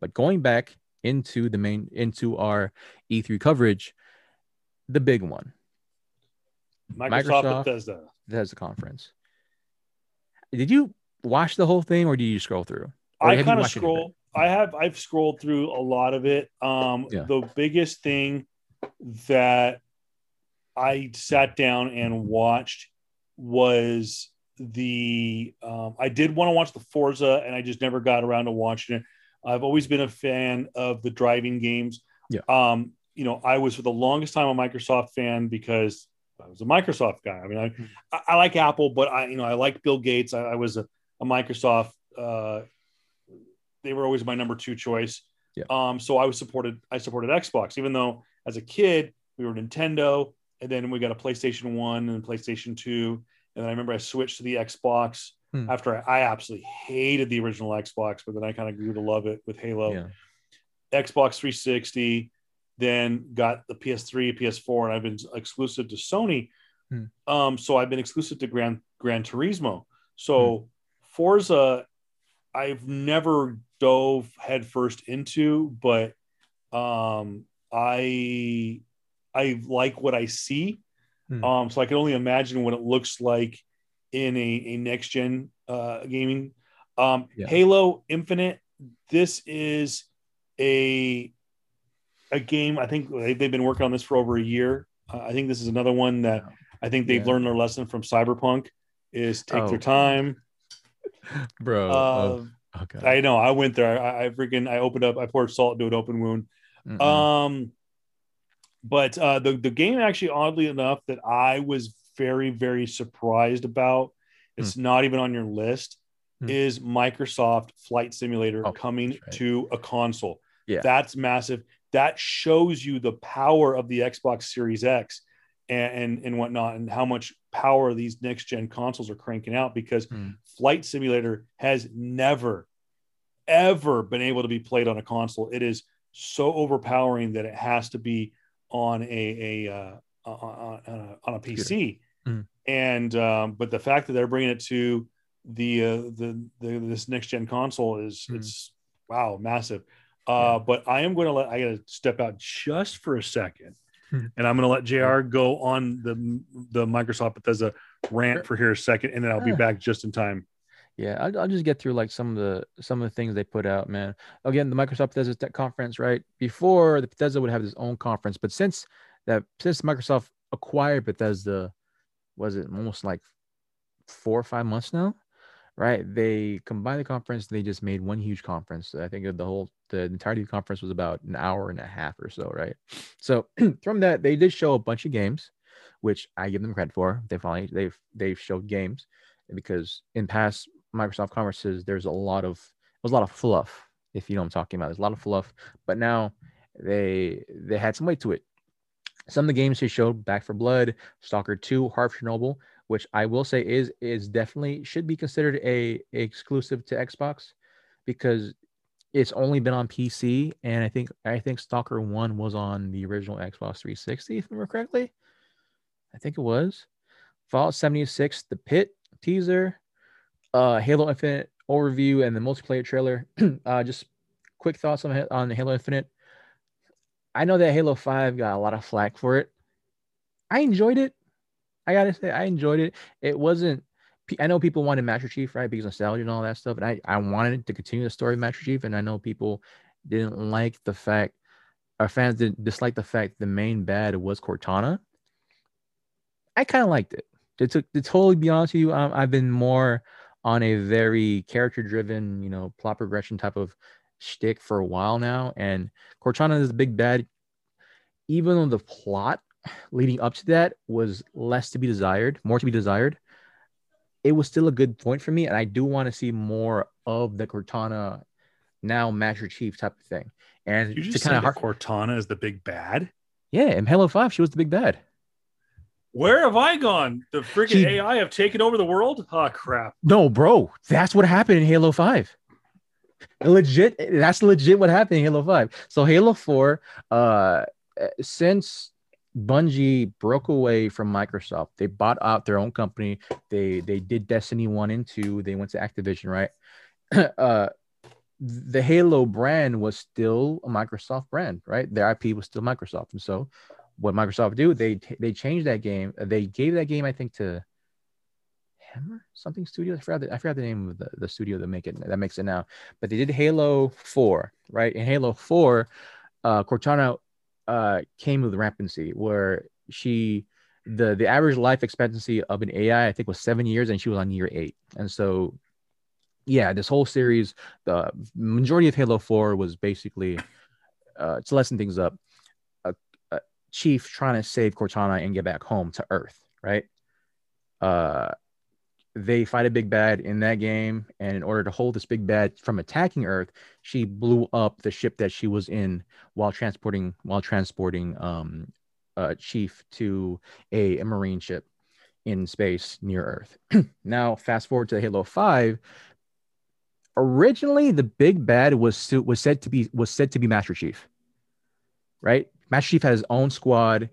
But going back into the main into our E3 coverage, the big one, Microsoft, Microsoft. Bethesda. the conference. Did you watch the whole thing or did you scroll through? Or I kind of of scroll. I have. I've scrolled through a lot of it. Um, Yeah. The biggest thing that I sat down and watched was the. Um, I did want to watch the Forza, and I just never got around to watching it. I've always been a fan of the driving games. Yeah. Um, you know, I was for the longest time a Microsoft fan because I was a Microsoft guy. I mean, I, Hmm. I, I like Apple, but I, you know, I like Bill Gates. I, I was a, a Microsoft. Uh, they were always my number two choice. Yeah. Um, so I was supported. I supported Xbox, even though as a kid we were Nintendo, and then we got a PlayStation One and PlayStation Two, and then I remember I switched to the Xbox Hmm. after I, I absolutely hated the original Xbox, but then I kind of grew to love it with Halo. Yeah. Xbox 360, then got the PS3, PS4, and I've been exclusive to Sony. Hmm. Um, so I've been exclusive to Gran Gran Turismo. So Forza, I've never dove headfirst into, but um, I I like what I see. Hmm. Um, so I can only imagine what it looks like in a, a next gen uh, gaming. Um, Yeah. Halo Infinite. This is a a game. I think they- they've been working on this for over a year. Uh, I think this is another one that I think they've Yeah. learned their lesson from Cyberpunk is take Oh. their time. Bro. Uh, oh, oh I know. I went there. I, I freaking I opened up. I poured salt into an open wound. Mm-mm. Um, but uh, the the game actually, oddly enough, that I was very very surprised about. It's not even on your list. Hmm. Is Microsoft Flight Simulator Oh, coming right. to a console? Yeah. that's massive. That shows you the power of the Xbox Series X and and, and whatnot, and how much power these next gen consoles are cranking out. Because Hmm. Flight Simulator has never, ever been able to be played on a console. It is so overpowering that it has to be on a a uh, on, on, a, on a PC. Mhm. And um, but the fact that they're bringing it to the uh, the, the this next gen console is Mhm. it's wow massive. Uh, But I am going to let I got to step out just for a second, Mhm. and I'm going to let Jr. go on the the Microsoft Bethesda rant for here a second, and then I'll be back just in time. Yeah, I'll, I'll just get through like some of the some of the things they put out, man. Again, the Microsoft Bethesda Tech conference, right? Before the Bethesda would have its own conference, but since that since Microsoft acquired Bethesda, was it almost like four or five months now, right? They combined the conference. They just made one huge conference. I think the whole the entirety of the conference was about an hour and a half or so, right? So from that, they did show a bunch of games, which I give them credit for. They finally they've they've showed games because in past Microsoft conferences, there's a lot of there's a lot of fluff. If you know what I'm talking about, there's a lot of fluff. But now they they had some weight to it. Some of the games they showed, Back 4 Blood, Stalker 2, Heart Chernobyl, which I will say is is definitely should be considered a, a exclusive to Xbox because it's only been on PC and I think I think Stalker 1 was on the original Xbox 360 if I remember correctly. I think it was. Fallout 76, the pit teaser, uh Halo Infinite overview and the multiplayer trailer. uh just quick thoughts on on Halo Infinite. I know that Halo 5 got a lot of flack for it. I enjoyed it. I gotta say, I enjoyed it. It wasn't. I know people wanted Master Chief, right, because nostalgia and all that stuff, and I I wanted to continue the story of Master Chief, and I know people didn't like the fact, our fans didn't dislike the fact the main bad was Cortana. I kind of liked it. To, to, totally be honest with you, um, I've been more on a very character-driven, you know, plot progression type of shtick for a while now, and Cortana is the big bad. Even though the plot leading up to that was less to be desired, more to be desired. It was still a good point for me, and I do want to see more of the Cortana now Master Chief type of thing. And you just kind of Cortana is the big bad. Yeah, in Halo Five, she was the big bad. Where have I gone? The freaking she, AI have taken over the world? Oh crap! No, bro, that's what happened in Halo Five. Legit, that's legit what happened in Halo Five. So Halo Four, uh, since Bungie broke away from Microsoft. They bought out their own company. They they did Destiny one and two. They went to Activision, right? uh, the Halo brand was still a Microsoft brand, right? Their IP was still Microsoft, and so what Microsoft do? They they changed that game. They gave that game, I think, to Hammer something studio. I forgot the, I forgot the name of the, the studio that make it that makes it now. But they did Halo Four, right? In Halo Four, uh, Cortana uh, came with rampancy where she the the average life expectancy of an AI I think was seven years and she was on year eight and so yeah this whole series the majority of Halo Four was basically uh, to lessen things up chief trying to save Cortana and get back home to Earth right? Uh they fight a big bad in that game and in order to hold this big bad from attacking earth she blew up the ship that she was in while transporting while transporting um uh, chief to a, a marine ship in space near earth. Now fast forward to halo 5 originally the big bad was was said to be was said to be master chief right master chief had his own squad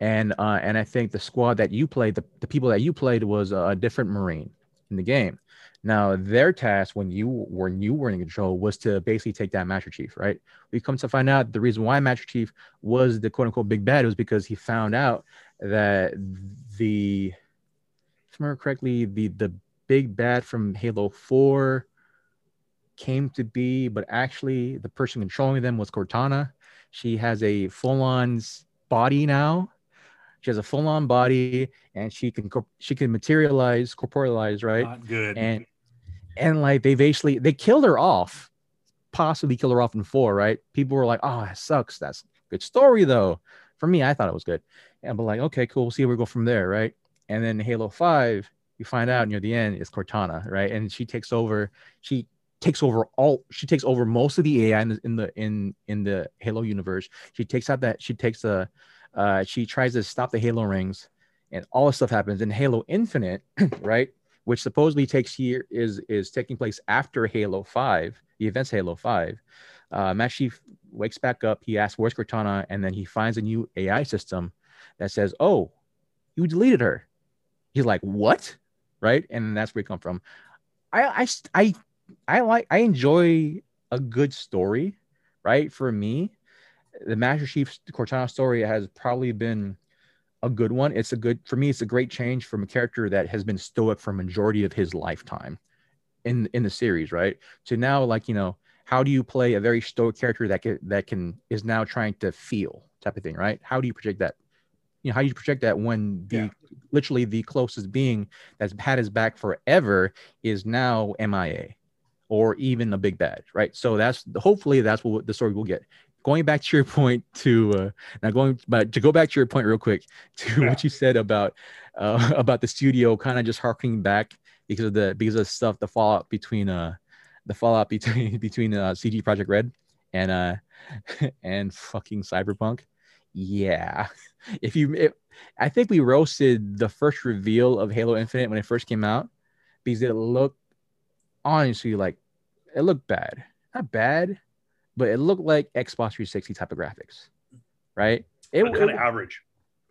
and uh, and I think the squad that you played, the, the people that you played was a different Marine in the game. Now their task when you when you were in control was to basically take that Master Chief, right? We come to find out the reason why Master Chief was the quote unquote big bad was because he found out that the if I remember correctly, the the big bad from Halo 4 came to be, but actually the person controlling them was Cortana. She has a full-on body now she has a full on body and she can she can materialize, corporealize, right? Not good. And and like they basically they killed her off, possibly killed her off in four, right? People were like, "Oh, that sucks. That's good story though." For me, I thought it was good. And but like, okay, cool. We'll see where we go from there, right? And then Halo Five, you find out near the end is Cortana, right? And she takes over. She takes over all she takes over most of the AI in the in the in, in the Halo universe. She takes out that she takes the uh, she tries to stop the Halo rings, and all this stuff happens. In Halo Infinite, right, which supposedly takes here is is taking place after Halo Five, the events Halo Five. Uh, Master Chief wakes back up. He asks, "Where's Cortana?" And then he finds a new AI system that says, "Oh, you deleted her." He's like, "What?" Right, and that's where we come from. I I I I like I enjoy a good story, right? For me, the Master Chief Cortana story has probably been a good one. It's a good for me. It's a great change from a character that has been stoic for a majority of his lifetime in in the series, right? To now, like you know, how do you play a very stoic character that can that can is now trying to feel type of thing, right? How do you project that? you know how do you project that when the Yeah. literally the closest being that's had his back forever is now MIA or even a big bad, right? So that's hopefully that's what the story will get. Going back to your point to uh, now going but to go back to your point real quick to Yeah. what you said about uh, about the studio kind of just harking back because of the because of the stuff the fallout between uh the fallout between between uh, CD Projekt Red and uh and fucking Cyberpunk. Yeah, if you, if, I think we roasted the first reveal of Halo Infinite when it first came out because it looked honestly like it looked bad, not bad, but it looked like Xbox 360 type of graphics, right? It, was kind of average.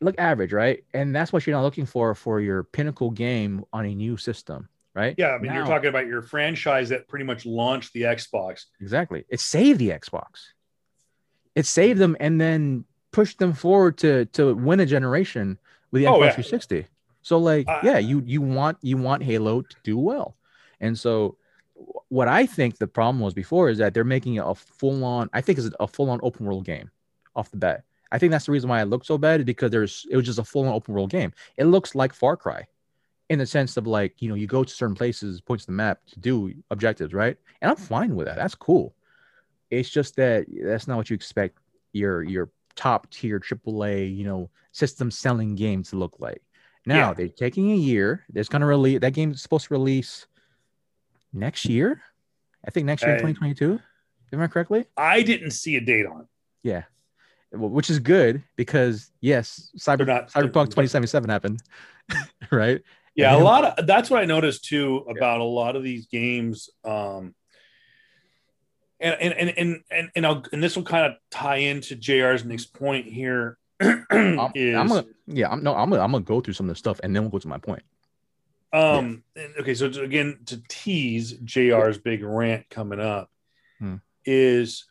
Look average, right? And that's what you're not looking for for your pinnacle game on a new system, right? Yeah, I mean, you're talking about your franchise that pretty much launched the Xbox. Exactly. It saved the Xbox. It saved them and then pushed them forward to to win a generation with the Oh, Xbox yeah. 360. So like, Uh, yeah, you you want you want Halo to do well. And so what I think the problem was before is that they're making it a full on I think it's a full on open world game off the bat. I think that's the reason why it looked so bad is because there's it was just a full on open world game. It looks like Far Cry in the sense of like, you know, you go to certain places, points of the map to do objectives, right? And I'm fine with that. That's cool. It's just that that's not what you expect your your top tier AAA, you know, system selling game to look like. Now Yeah. they're taking a year. There's gonna release that game's supposed to release next year. I think next year, Uh, 2022. Am I correctly? I didn't see a date on it. Yeah. Which is good because yes, Cyber not- Cyberpunk 2077 happened, right? Yeah, And a lot of that's what I noticed too about a lot of these games. Um, and and and and and, and, I'll, and this will kind of tie into Jr's next point here. I'm, I'm gonna, yeah, I'm no, I'm gonna, I'm gonna go through some of the stuff and then we'll go to my point. Um and- okay, so to- again to tease Jr's big rant coming up Hmm. is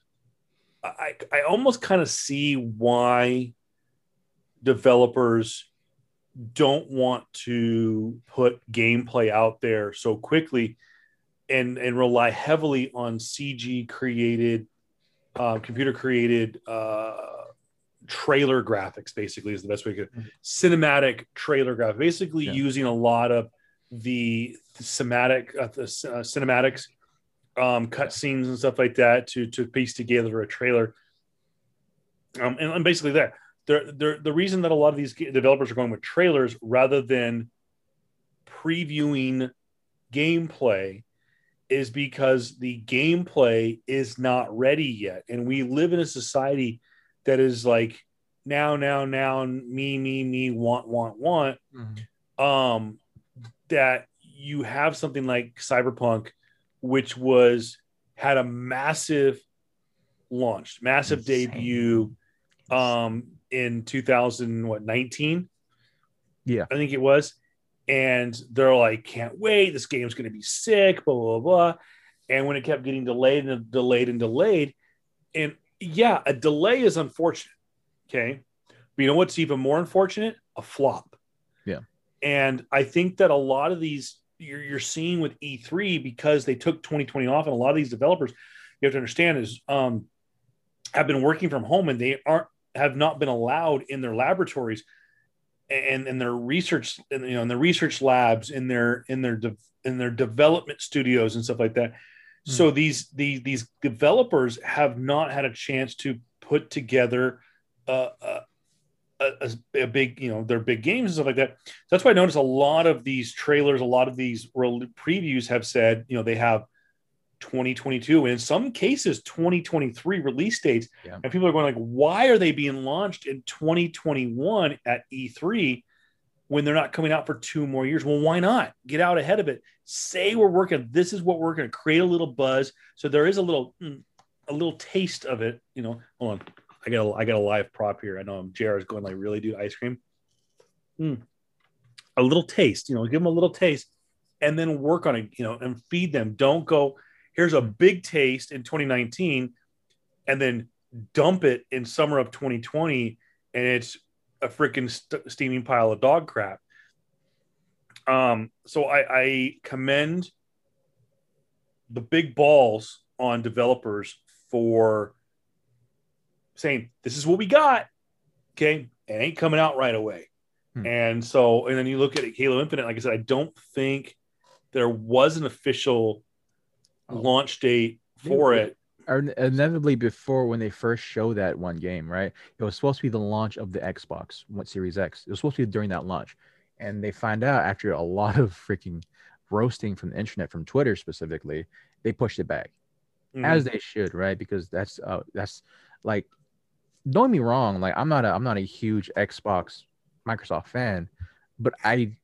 I I almost kind of see why developers don't want to put gameplay out there so quickly and and rely heavily on CG created uh, computer created uh, trailer graphics basically is the best way to Mhm. cinematic trailer graphics basically Yeah. using a lot of the thematic uh, the uh, cinematics um, cut scenes and stuff like that to to piece together a trailer. Um, and, and basically that. They're, they're, the reason that a lot of these developers are going with trailers rather than previewing gameplay is because the gameplay is not ready yet. And we live in a society that is like now now now me me me want want want. Um that you have something like cyberpunk which was had a massive launch massive Insane. debut um in 2000 what 19 Yeah. i think it was. And they're like can't wait. This game's going to be sick blah blah blah. And when it kept getting delayed and delayed and delayed and yeah a delay is unfortunate okay? But you know what's even more unfortunate? A flop. Yeah. And i think that a lot of these you're, you're seeing with e3 because they took 2020 off and a lot of these developers you have to understand is um have been working from home and they aren't have not been allowed in their laboratories and in their research you know in the research labs in their in their de- in their development studios and stuff like that. So these these these developers have not had a chance to put together a, a, a, big you know their big games and stuff like that. That's why i noticed a lot of these trailers a lot of these previews have said you know they have 2022 and in some cases 2023 release dates. Yeah. and people are going like why are they being launched in 2021 at e3 when they're not coming out for two more years? Well why not? Get out ahead of it. Say we're working this is what we're going to create a little buzz. So there is a little mm, a little taste of it you know. Hold on i got a, i got a live prop here. I know i'm jr is going like really dude ice cream. Mm. a little taste you know give them a little taste and then work on it you know and feed them. Don't go here's a big taste in 2019 and then dump it in summer of 2020 and it's a freaking st- steaming pile of dog crap. Um so i i commend the big balls on developers for saying this is what we got Okay, it ain't coming out right away. Hmm. And so, and then you look at it, Halo Infinite. Like I said, I don't think there was an official Oh. launch date for it. or inevitably before when they first showed that one game, right? It was supposed to be the launch of the Xbox One Series X. It was supposed to be during that launch, and they find out after a lot of freaking roasting from the internet, from Twitter specifically, they pushed it back, Mhm. as they should, right? Because that's uh, that's like, don't get me wrong, like I'm not a I'm not a huge Xbox Microsoft fan, but I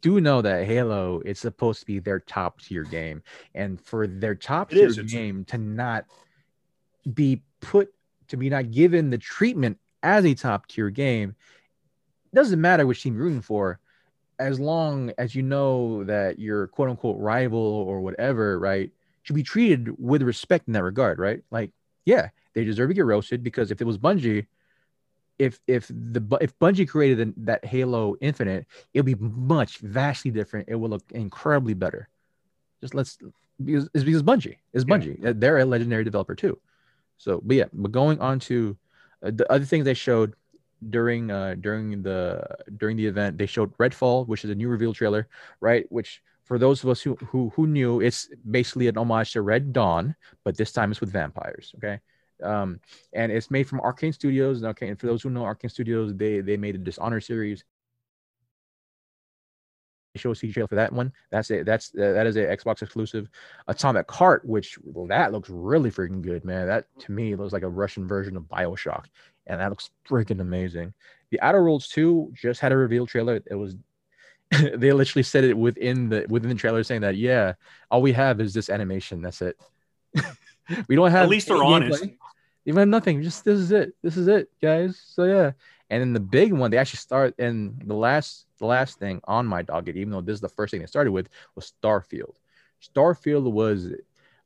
do know that Halo is supposed to be their top tier game, and for their top tier game to not be put to be not given the treatment as a top tier game, doesn't matter which team you're rooting for, as long as you know that your quote unquote rival or whatever, right, should be treated with respect in that regard, right? Like, yeah, they deserve to get roasted because if it was Bungie, if if the if Bungie created that Halo Infinite, it'll be much vastly different. It will look incredibly better. Just let's because it's because Bungie is Bungie. Uh, They're a legendary developer too. So, but yeah, but going on to uh, the other things they showed during uh during the during the event, they showed Redfall, which is a new reveal trailer, right? Which for those of us who who who knew, it's basically an homage to Red Dawn, but this time it's with vampires. Okay. Um, and it's made from Arkane Studios. Okay, and for those who know Arkane Studios, they they made a Dishonor series. Show a CG trailer for that one. That's it. That's uh, that is a Xbox exclusive. Atomic Heart, which well, that looks really freaking good, man. That to me looks like a Russian version of Bioshock, and that looks freaking amazing. The Outer Worlds 2 just had a reveal trailer. It was they literally said it within the within the trailer saying that yeah, all we have is this animation. That's it. we don't have At least they're honest. gameplay. Even have nothing. Just this is it. This is it, guys. So yeah. And then the big one, they actually start and the last the last thing on my docket, even though this is the first thing they started with, was Starfield. Starfield was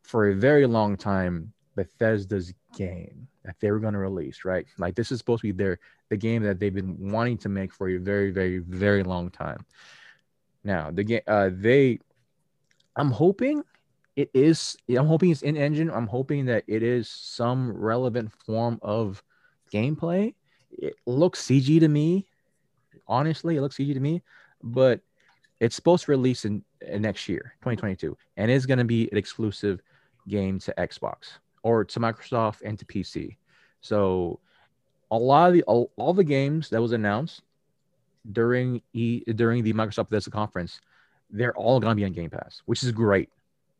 for a very long time Bethesda's game that they were going to release, right? Like this is supposed to be their the game that they've been wanting to make for a very, very, very long time. Now the game, uh, they, I'm hoping it is. I'm hoping it's in engine. I'm hoping that it is some relevant form of gameplay. It looks CG to me. Honestly, it looks CG to me, but it's supposed to release in, in next year, 2022, and it's going to be an exclusive game to Xbox or to Microsoft and to PC. So a lot of the all, all the games that was announced during e during the Microsoft Bethesda conference, they're all gonna be on Game Pass, which is great.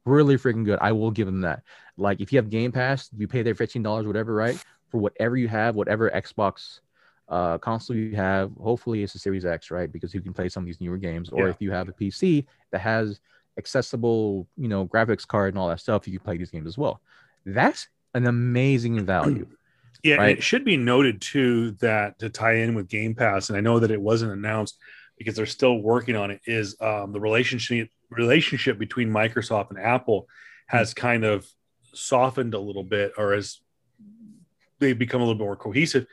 Really freaking good. I will give them that. Like if you have Game Pass, you pay their fifteen dollars, whatever, right? For whatever you have, whatever Xbox uh, console you have. Hopefully, it's a Series X, right? Because you can play some of these newer games. Or Yeah. if you have a PC that has accessible, you know, graphics card and all that stuff, you can play these games as well. That's an amazing value. Yeah, Right. it should be noted too that to tie in with Game Pass, and I know that it wasn't announced because they're still working on it. Is um, the relationship relationship between Microsoft and Apple has kind of softened a little bit, or as they've become a little bit more cohesive.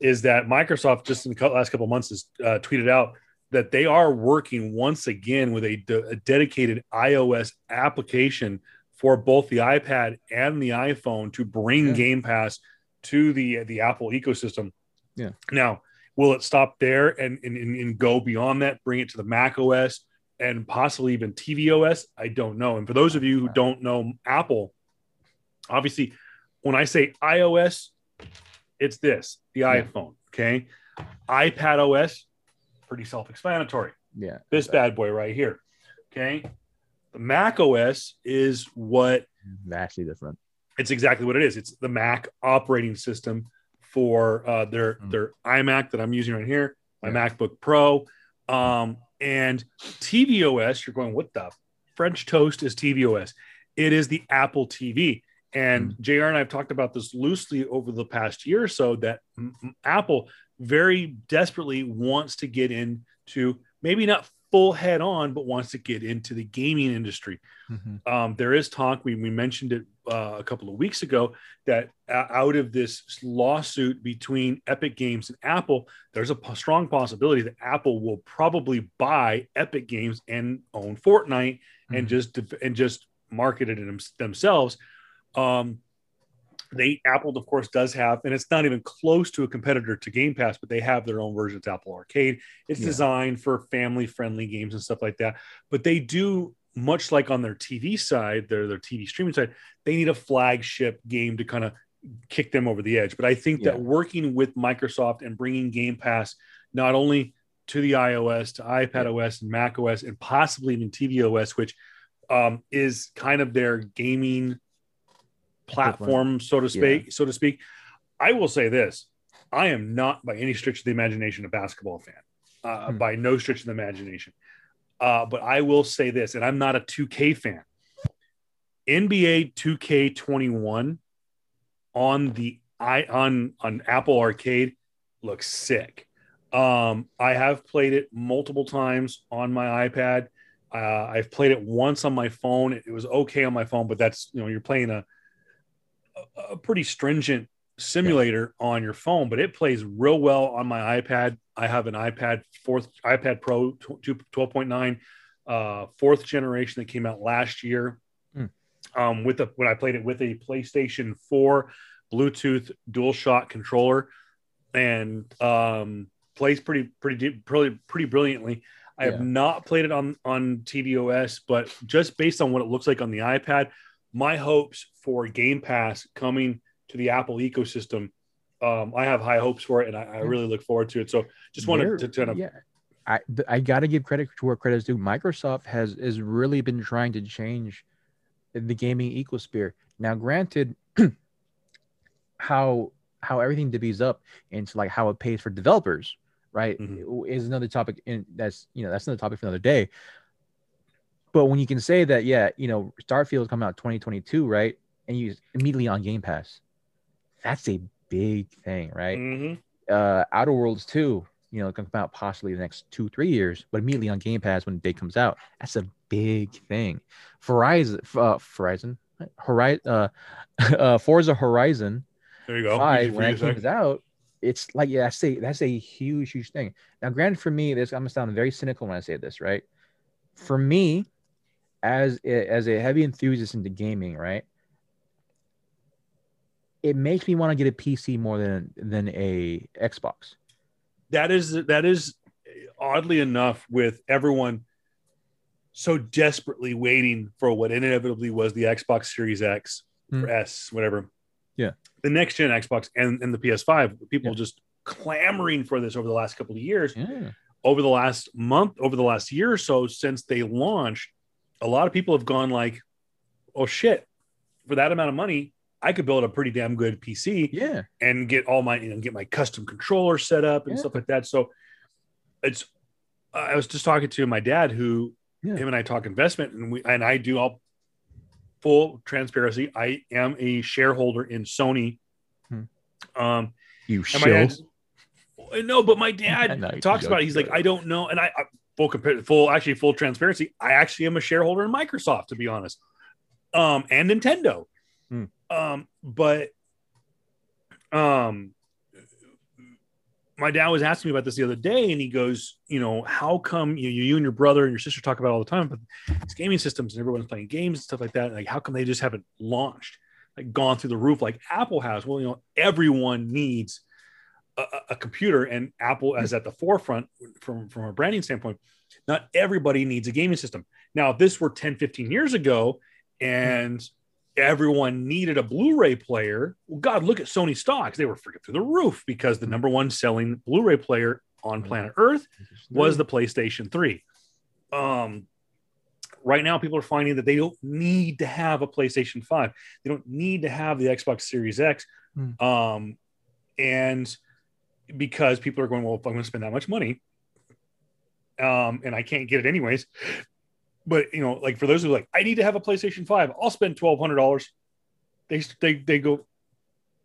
Is that Microsoft just in the last couple months has uh, tweeted out that they are working once again with a, de- a dedicated iOS application for both the iPad and the iPhone to bring Yeah. Game Pass to the the Apple ecosystem. Yeah. Now, will it stop there and, and, and go beyond that, bring it to the Mac OS and possibly even TV OS? I don't know. And for those of you who don't know Apple, obviously, when I say iOS, it's this the Yeah. iPhone. Okay. iPad OS, pretty self explanatory Yeah. this bad boy right here. Okay. Mac OS is what Vastly different. it's exactly what it is. It's the Mac operating system for uh, their Mm. their iMac that I'm using right here, my Yeah. MacBook Pro, um, and tvOS. You're going, what the French toast is tvOS? It is the Apple TV. And Mm. JR and I have talked about this loosely over the past year or so that Apple very desperately wants to get into maybe not full head on, but wants to get into the gaming industry Mhm. um, there is talk. We, we mentioned it uh, a couple of weeks ago that out of this lawsuit between Epic Games and Apple, there's a p- strong possibility that Apple will probably buy Epic Games and own Fortnite and Mhm. just and just market it them- themselves. Um, they Apple, of course, does have, and it's not even close to a competitor to Game Pass, but they have their own version. It's Apple Arcade. It's Yeah. designed for family-friendly games and stuff like that. But they do, much like on their TV side, their their TV streaming side, they need a flagship game to kind of kick them over the edge. But I think Yeah. that working with Microsoft and bringing Game Pass not only to the iOS, to iPad OS, and Mac OS, and possibly even TV OS, which um, is kind of their gaming platform, so to speak. So to speak. I will say this: I am not, by any stretch of the imagination, a basketball fan. Uh, Hmm. By no stretch of the imagination. Uh, but I will say this, and I'm not a 2K fan. NBA 2K21 on the i on on Apple Arcade looks sick. Um, I have played it multiple times on my iPad. Uh, I've played it once on my phone. It, was okay on my phone, but that's you know you're playing a a, pretty stringent simulator on your phone, but it plays real well on my iPad. I have an iPad fourth iPad Pro 12.9 uh, fourth generation that came out last year. Hmm. Um, with the when I played it with a PlayStation 4 Bluetooth DualShock controller, and um, plays pretty pretty pretty pretty brilliantly. I have not played it on on tvOS, but just based on what it looks like on the iPad, my hopes for Game Pass coming to the Apple ecosystem, um, I have high hopes for it, and I, I really look forward to it. So, just wanted to kind of yeah. I I gotta give credit to where credit's due. Microsoft has has really been trying to change the gaming ecosphere. Now, granted, how how everything divvies up into like how it pays for developers, right, Mhm. is another topic. In that's you know that's another topic for another day. But when you can say that, yeah, you know, Starfield coming out 2022, right, and you immediately on Game Pass, that's a big thing, right? Mhm. uh Outer Worlds 2, you know, come out possibly the next two, three years, but immediately on Game Pass when the day comes out. That's a big thing. Verizon, uh, Verizon, Horizon, uh, uh, Forza Horizon there you go. 5, when that comes out, it's like, yeah, that's a, that's a huge, huge thing. Now, granted, for me, this, I'm gonna sound very cynical when I say this, right? For me, as a, as a heavy enthusiast into gaming, right? It makes me want to get a PC more than than a Xbox. that is that is oddly enough with everyone so desperately waiting for what inevitably was the Xbox Series X or Hmm. S, whatever. Yeah. The next gen Xbox and, and the PS5. People Yeah. just clamoring for this over the last couple of years. Yeah. Over the last month, over the last year or so since they launched, a lot of people have gone like, oh shit, for that amount of money, I could build a pretty damn good PC Yeah. and get all my you know get my custom controller set up and Yeah. stuff like that. So it's I was just talking to my dad who Yeah. him and I talk investment and we and I do all full transparency. I am a shareholder in Sony. Hmm. Um You and my no, but my dad No, talks about it. He's like. I don't know. And I, I full compar- full actually full transparency. I actually am a shareholder in Microsoft, to be honest. Um, and Nintendo. Hmm. Um, but um my dad was asking me about this the other day, and he goes, you know, how come you, you and your brother and your sister talk about all the time, but it's gaming systems and everyone's playing games and stuff like that. Like, how come they just haven't launched, like gone through the roof like Apple has? Well, you know, everyone needs a, a- a computer, and Apple is at the forefront from from a branding standpoint. Not everybody needs a gaming system. Now, if this were 10, 15 years ago, and everyone needed a Blu-ray player. Well, God, look at Sony stocks; they were freaking through the roof because the number one selling Blu-ray player on planet Earth was the PlayStation 3. Um, right now, people are finding that they don't need to have a PlayStation 5. They don't need to have the Xbox Series X. Hmm. Um, and because people are going, well, if I'm going to spend that much money, um, and I can't get it anyways. But you know, like for those who are like, I need to have a PlayStation 5, I'll spend twelve hundred dollars. They they they go,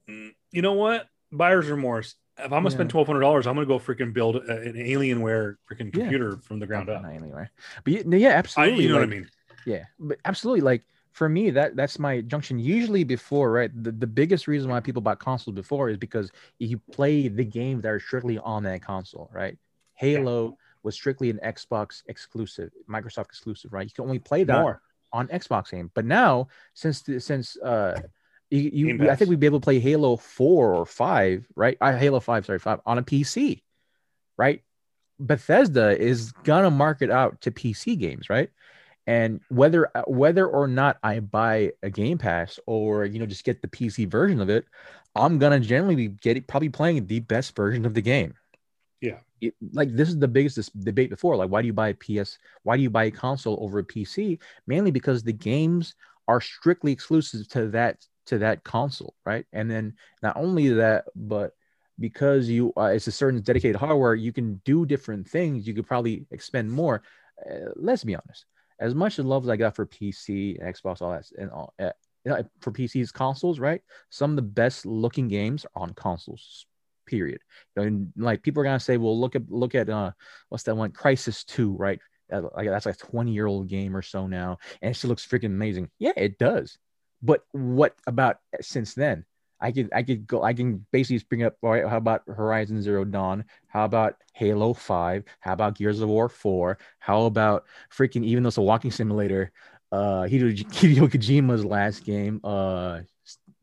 "Mm, you know what? Buyer's remorse. If I'm gonna spend twelve hundred dollars, I'm gonna go freaking build a- an Alienware freaking Yeah. computer from the ground up. Anywhere. But yeah, I, absolutely. you know like, what I mean? Yeah, but absolutely. Like for me, that that's my junction. Usually before, right? The, the biggest reason why people bought consoles before is because you play the games that are strictly on that console, right? Halo was strictly an Xbox exclusive, Microsoft exclusive, right? You can only play that More. on Xbox game. But now, since the, since uh, You, you I think we'd be able to play Halo four or five, right? Uh, Halo five, sorry, five on a PC, right? Bethesda is gonna market out to PC games, right? And whether whether or not I buy a Game Pass or you know just get the PC version of it, I'm gonna generally be getting probably playing the best version of the game. Yeah. It- like this is the biggest debate before. Like, why do you buy a PS? Why do you buy a console over a PC? Mainly because the games are strictly exclusive to that to that console, right? And then not only that, but because you uh, it's a certain dedicated hardware, you can do different things. You could probably expend more. Uh, let's be honest. As much as love as I got for PC, and Xbox, all that, and all uh, for PCs, consoles, right? Some of the best looking games are on consoles. Period. And like people are gonna say, well, look at look at uh, what's that one? Crysis Two, right? Like that's like a twenty year old game or so now, and it still looks freaking amazing. Yeah, it does. But what about since then? I could I could go I can basically bring up all right, how about Horizon Zero Dawn? How about Halo 5? How about Gears of War 4? How about freaking even though it's a walking simulator, uh Hideo, Hideo Kojima's last game, uh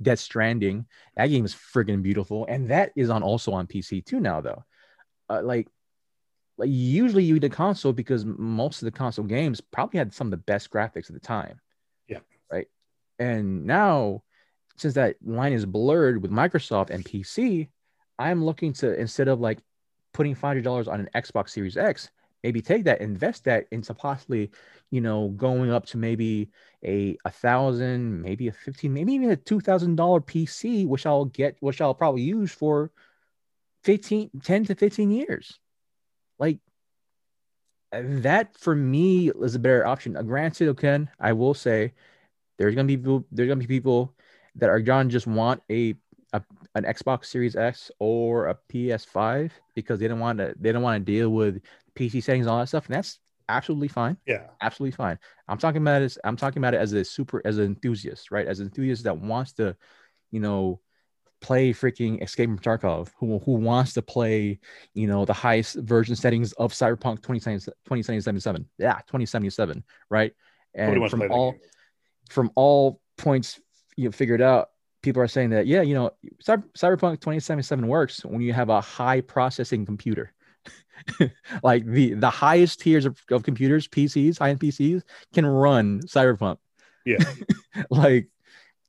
Death Stranding. That game is freaking beautiful. And that is on also on PC too now though. Uh, like like usually you a console because most of the console games probably had some of the best graphics at the time. Yeah. Right. And now since that line is blurred with Microsoft and PC, I'm looking to instead of like putting five hundred dollars on an Xbox Series X, maybe take that, invest that into possibly, you know, going up to maybe a a thousand, maybe a fifteen, maybe even a two thousand dollar PC, which I'll get, which I'll probably use for 15, 10 to 15 years. Like that for me is a better option. Uh, granted, okay, I will say there's gonna be people, there's gonna be people that are gonna just want a an Xbox Series X or a PS5 because they don't want to they don't want to deal with PC settings and all that stuff, and that's absolutely fine. Yeah. Absolutely fine. I'm talking about it as I'm talking about it as a super as an enthusiast, right? As an enthusiast that wants to, you know, play freaking Escape from Tarkov, who who wants to play, you know, the highest version settings of Cyberpunk 2077, 2077. Yeah, 2077, right? And from all from all points you know, figured out, people are saying that yeah, you know, Cyber, Cyberpunk 2077 works when you have a high processing computer. like the the highest tiers of, of computers, PCs, high end PCs can run Cyberpunk. Yeah. like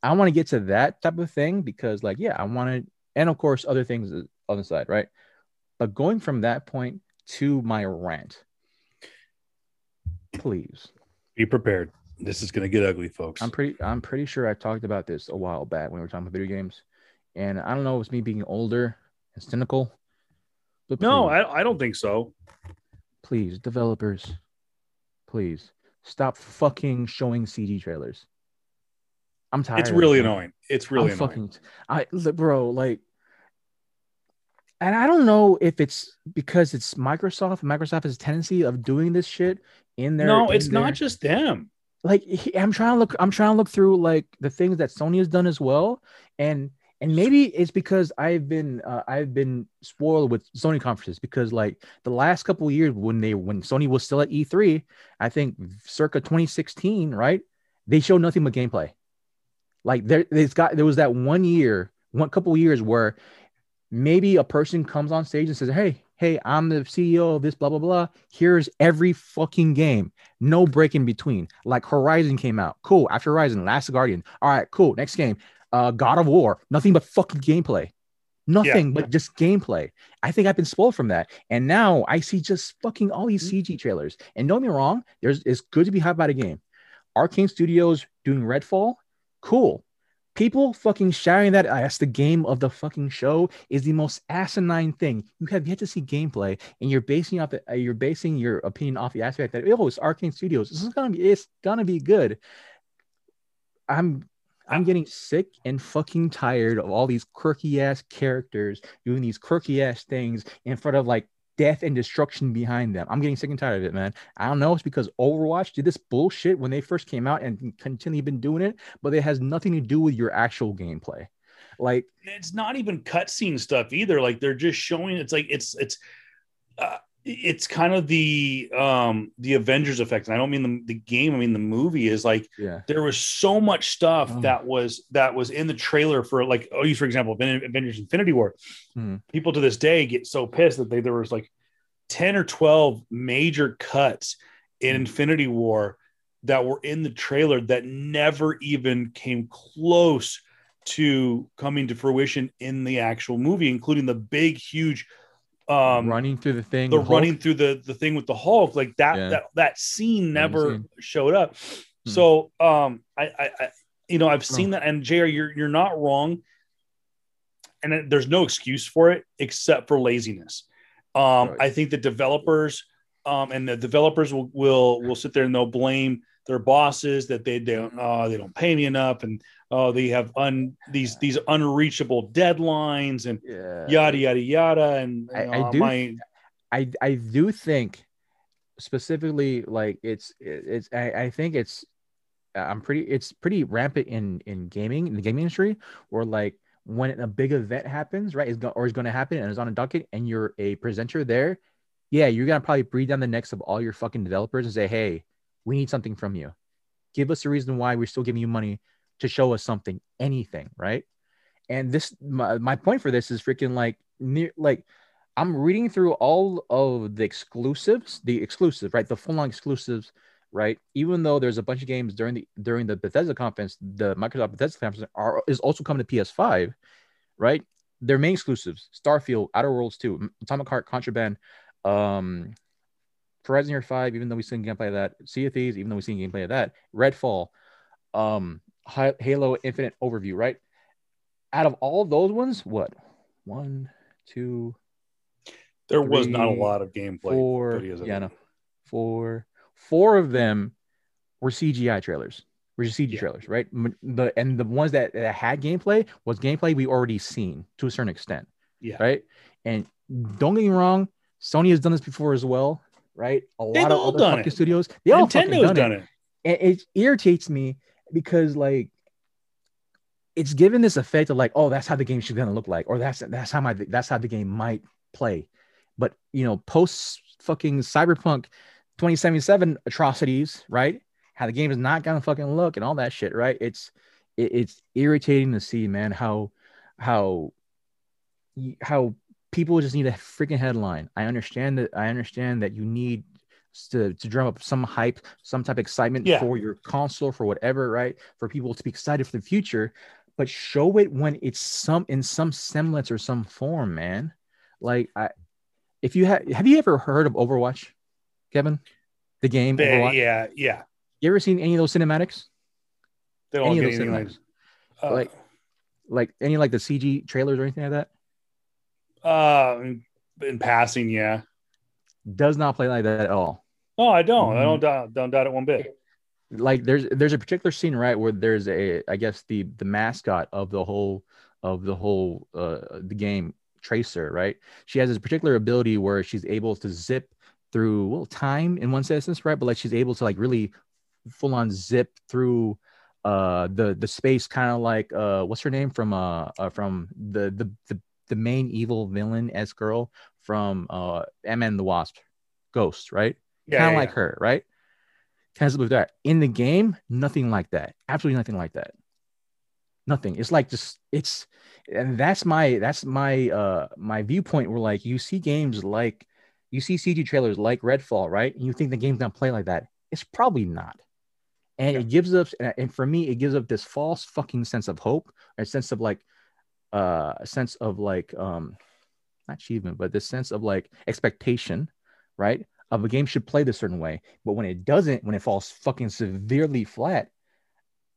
I want to get to that type of thing because, like, yeah, I want to, and of course, other things on the side, right? But going from that point to my rant, please. Be prepared. This is going to get ugly, folks. I'm pretty, I'm pretty sure I talked about this a while back when we were talking about video games, and I don't know if it's me being older and cynical. But no, please, I, I don't think so. please, developers, please stop fucking showing CG trailers. I'm tired. It's really annoying. It's really I'm annoying. fucking I bro like and I don't know if it's because it's Microsoft. Microsoft has a tendency of doing this shit in their. no, in it's their- not just them. Like he- I'm trying to look. I'm trying to look through like the things that Sony has done as well, and and maybe it's because I've been uh, I've been spoiled with Sony conferences because like the last couple years when they when Sony was still at E3, I think circa 2016, right? They showed nothing but gameplay. Like there, there's got there was that one year, one couple years where maybe a person comes on stage and says, "Hey, hey, I'm the CEO of this, blah blah blah. Here's every fucking game, no break in between." Like Horizon came out, cool. After Horizon, Last Guardian, all right, cool. Next game, uh, God of War, nothing but fucking gameplay, nothing but just gameplay. I think I've been spoiled from that, and now I see just fucking all these CG trailers. And don't get me wrong, there's it's good to be hyped about a game. Arkane Studios doing Redfall, cool. People fucking shouting that as the game of the fucking show is the most asinine thing. You have yet to see gameplay, and you're basing off the, uh, you're basing your opinion off the aspect that oh, it's Arkane Studios. This is gonna be it's gonna be good. I'm I'm getting sick and fucking tired of all these quirky ass characters doing these quirky ass things in front of like death and destruction behind them. I'm getting sick and tired of it, man. I don't know. It's because Overwatch did this bullshit when they first came out and continually been doing it, but it has nothing to do with your actual gameplay. Like, It's not even cutscene stuff either. Like they're just showing. It's like it's it's. Uh, it's kind of the um the Avengers effect. And I don't mean the, the game, I mean the movie is like Yeah. there was so much stuff Oh. that was that was in the trailer for like oh use for example Avengers Infinity War. Mhm. People to this day get so pissed that they there was like 10 or 12 major cuts in Mhm. Infinity War that were in the trailer that never even came close to coming to fruition in the actual movie, including the big, huge um running through the thing. the running through the the thing with the Hulk, like that Yeah. that that scene never showed up. Hmm. So um I, I I you know I've seen Oh. that and JR you're you're not wrong. And it- there's no excuse for it except for laziness. Um Right. I think the developers um and the developers will will will sit there and they'll blame their bosses that they don't oh mm-hmm. uh, they don't pay me enough and oh they have un these these unreachable deadlines and Yeah. yada yada yada. And I- I do my I I do think specifically like it's it's I, I think it's I'm pretty it's pretty rampant in in gaming in the gaming industry or like when a big event happens right is go, or is going to happen and it's on a docket and you're a presenter there yeah you're gonna probably breathe down the necks of all your fucking developers and say hey we need something from you give us a reason why we're still giving you money to show us something anything right and this my, my point for this is freaking like near like I'm reading through all of the exclusives, the exclusive, right? The full-on exclusives, right? Even though there's a bunch of games during the during the Bethesda conference, the Microsoft Bethesda conference are is also coming to PS5, right? Their main exclusives: Starfield, Outer Worlds 2, Atomic Heart, Contraband, um, Horizon Zero Five. Even though we've seen gameplay of that, Sea of Thieves. Even though we've seen gameplay of that, Redfall, um, Halo Infinite Overview, right? Out of all those ones, what? One, two, There was not a lot of gameplay four, videos. of yeah, no, four, four of them were CGI trailers, were just CG Yeah. trailers, right? The and the ones that, that had gameplay was gameplay we already seen to a certain extent, Yeah. right? And don't get me wrong, Sony has done this before as well, right? A They've lot of all other done fucking it. studios, they all fucking done, done it. it. And it irritates me because like it's given this effect of like, oh, that's how the game should gonna look like, or that's that's how my that's how the game might play. But you know, post fucking cyberpunk 2077 atrocities, right? How the game is not gonna fucking look and all that shit, right? It's it, it's irritating to see, man, how how how people just need a freaking headline. I understand that I understand that you need to, to drum up some hype, some type of excitement Yeah. for your console, for whatever, right? For people to be excited for the future, but show it when it's some in some semblance or some form, man. Like I if you have have you ever heard of Overwatch, Kevin? The game They- Overwatch? yeah, yeah. You ever seen any of those cinematics? They don't Any of those like, cinematics? uh, Like- Like any like the CG trailers or anything like that? Uh, in, in passing, yeah. Does not play like that at all. No, I don't. I Mhm. don't doubt, don't doubt it one bit. like there's there's a particular scene right where there's a I guess the the mascot of the whole of the whole uh the game tracer right she has this particular ability where she's able to zip through well time in one sense right but like she's able to like really full on zip through uh the the space kind of like uh what's her name from uh, uh from the the the, the main evil villain s girl from uh Ant-Man the Wasp Ghost right Yeah, kind of yeah, like yeah. her, right? Kind of with that. In the game, nothing like that. Absolutely nothing like that. Nothing. It's like just it's and that's my that's my uh my viewpoint where like you see games like you see CG trailers like Redfall, right? And you think the game's gonna play like that. It's probably not. And Yeah. it gives us and for me, it gives up this false fucking sense of hope, a sense of like uh a sense of like um not achievement, but this sense of like expectation, right? Of a game should play this certain way. But when it doesn't, when it falls fucking severely flat,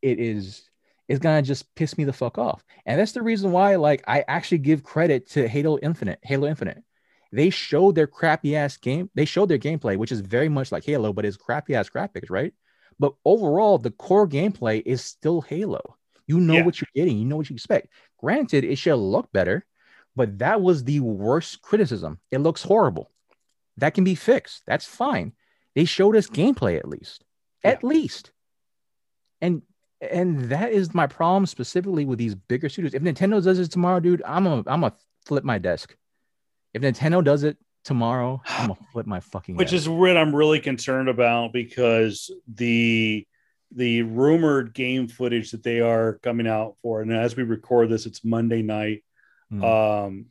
it is it's gonna just piss me the fuck off. And that's the reason why, like, I actually give credit to Halo Infinite. Halo Infinite. They showed their crappy ass game. They showed their gameplay, which is very much like Halo, but it's crappy ass graphics, right? But overall, the core gameplay is still Halo. You know Yeah. what you're getting. You know what you expect. Granted, it should look better, but that was the worst criticism. It looks horrible. That can be fixed. That's fine. They showed us gameplay at least. At least. And and that is my problem specifically with these bigger studios. If Nintendo does it tomorrow, dude, I'm a I'm a flip my desk. If Nintendo does it tomorrow, I'm gonna flip my fucking. which head. is what I'm really concerned about because the the rumored game footage that they are coming out for, and as we record this, it's Monday night Hmm. um,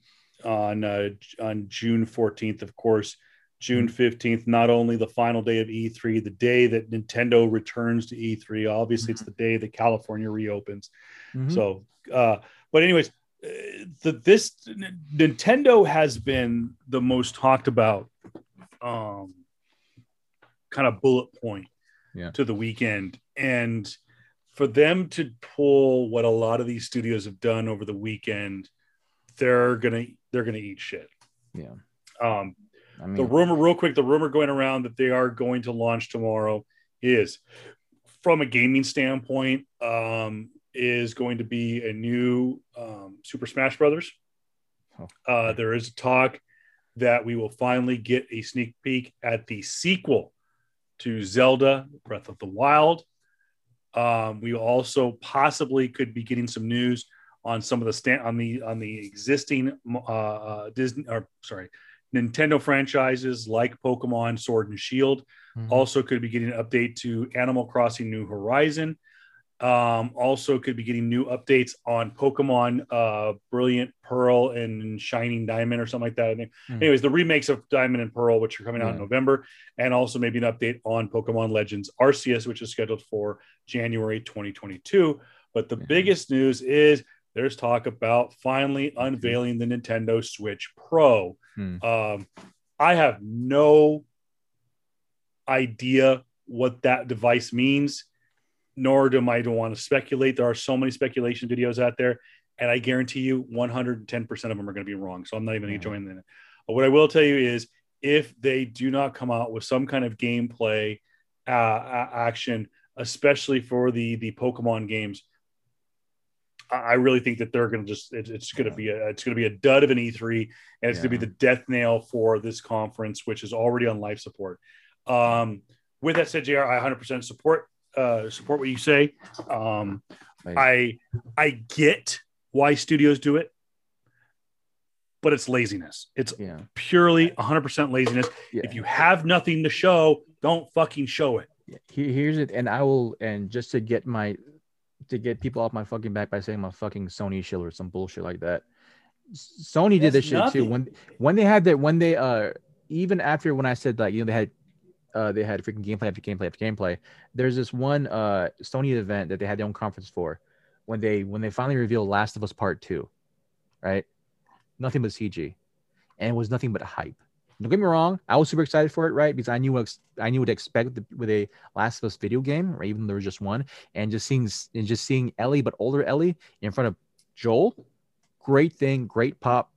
on uh, on June 14th, of course. June Mm-hmm. 15th, not only the final day of E3, the day that Nintendo returns to E3. Obviously, it's the day that California reopens. Mhm. So, uh, but anyways, uh, the, this Nintendo has been the most talked about um, kind of bullet point Yeah. to the weekend, and for them to pull what a lot of these studios have done over the weekend, they're gonna they're gonna eat shit. yeah, Um, I mean, the rumor, real quick, the rumor going around that they are going to launch tomorrow is from a gaming standpoint, um, is going to be a new um, Super Smash Brothers. Oh, Uh, there is talk that we will finally get a sneak peek at the sequel to Zelda Breath of the Wild. Um, we also possibly could be getting some news on some of the stand on the on the existing uh, uh, Disney or sorry Nintendo franchises like Pokemon Sword and Shield. mhm. Also, could be getting an update to Animal Crossing New Horizon. Um, also, could be getting new updates on Pokemon uh, Brilliant Pearl and Shining Diamond or something like that. I think. Hmm. Anyways, the remakes of Diamond and Pearl, which are coming out in November, and also maybe an update on Pokemon Legends Arceus, which is scheduled for January 2022. But the Yeah. biggest news is there's talk about finally unveiling the Nintendo Switch Pro. Hmm. Um, I have no idea what that device means, nor do I want to speculate. There are so many speculation videos out there, and I guarantee you 110% of them are going to be wrong. So I'm not even going Yeah. to join in it. But what I will tell you is if they do not come out with some kind of gameplay uh, action, especially for the, the Pokemon games, I really think that they're going to just it, it's going to be a it's going to be a dud of an E3 and it's going to be the death nail for this conference which is already on life support. Um, with that said, Jr., I 100% support uh, support what you say. Um, I I get why studios do it, but it's laziness. It's yeah, purely 100% laziness. yeah. If you have nothing to show, don't fucking show it. Here's it, and I will, and just to get my, to get people off my fucking back by saying my fucking Sony shill or some bullshit like that. Sony did That's this shit too. When when they had that, when they uh, even after when I said like you know they had, uh, they had freaking gameplay after gameplay after gameplay. There's this one uh Sony event that they had their own conference for, when they when they finally revealed Last of Us Part Two, right? Nothing but CG, and it was nothing but hype. Don't get me wrong, I was super excited for it, right? Because I knew what I knew what to expect with- with a Last of Us video game, or even though there was just one, and just seeing and just seeing Ellie, but older Ellie, in front of Joel, great thing, great pop.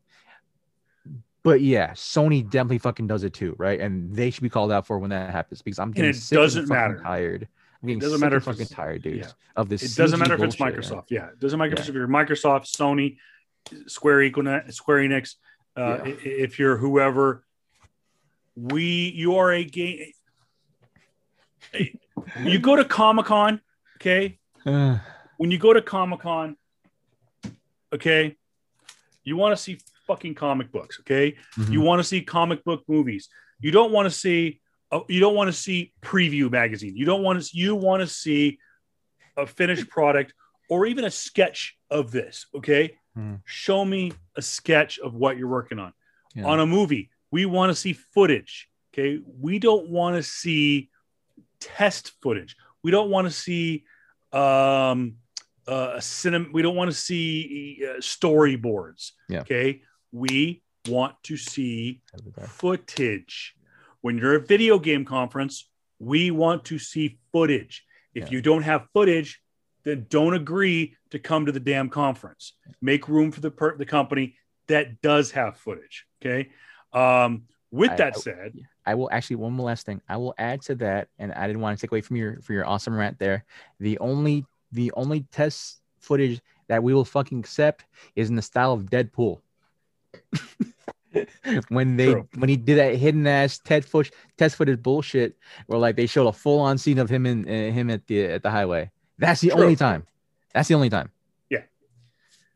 But yeah, Sony definitely fucking does it too, right? And they should be called out for when that happens because I'm getting it sick and doesn't fucking matter. tired. I'm getting doesn't sick matter if fucking tired, dude, yeah. of this. It doesn't CG matter if it's bullshit. Microsoft. Yeah, it doesn't matter Yeah. if you're Microsoft, Sony, Square Enix, Square Enix. Uh, Yeah. If you're whoever, we you are a game. you go to Comic Con, okay? When you go to Comic Con, okay, you want to see fucking comic books, okay? mhm. You want to see comic book movies. You don't want to see. Uh, you don't want to see preview magazine. You don't want to. You want to see a finished product or even a sketch of this. Okay, Hmm. show me a sketch of what you're working on. Yeah. On a movie, we want to see footage. Okay, we don't want to see test footage. We don't want to see um, uh, cinema. We don't want to see uh, storyboards. Yeah. Okay, we want to see footage. When you're a video game conference, we want to see footage. If Yeah. you don't have footage, then don't agree to come to the damn conference. Make room for the per- the company that does have footage. Okay. Um, with I- that I- said, I will actually one more last thing. I will add to that, and I didn't want to take away from your for your awesome rant there. The only the only test footage that we will fucking accept is in the style of Deadpool. when they True. when he did that hidden ass Ted Fush test footage bullshit, where like they showed a full on scene of him in uh, him at the at the highway. That's the True. only time. That's the only time. Yeah.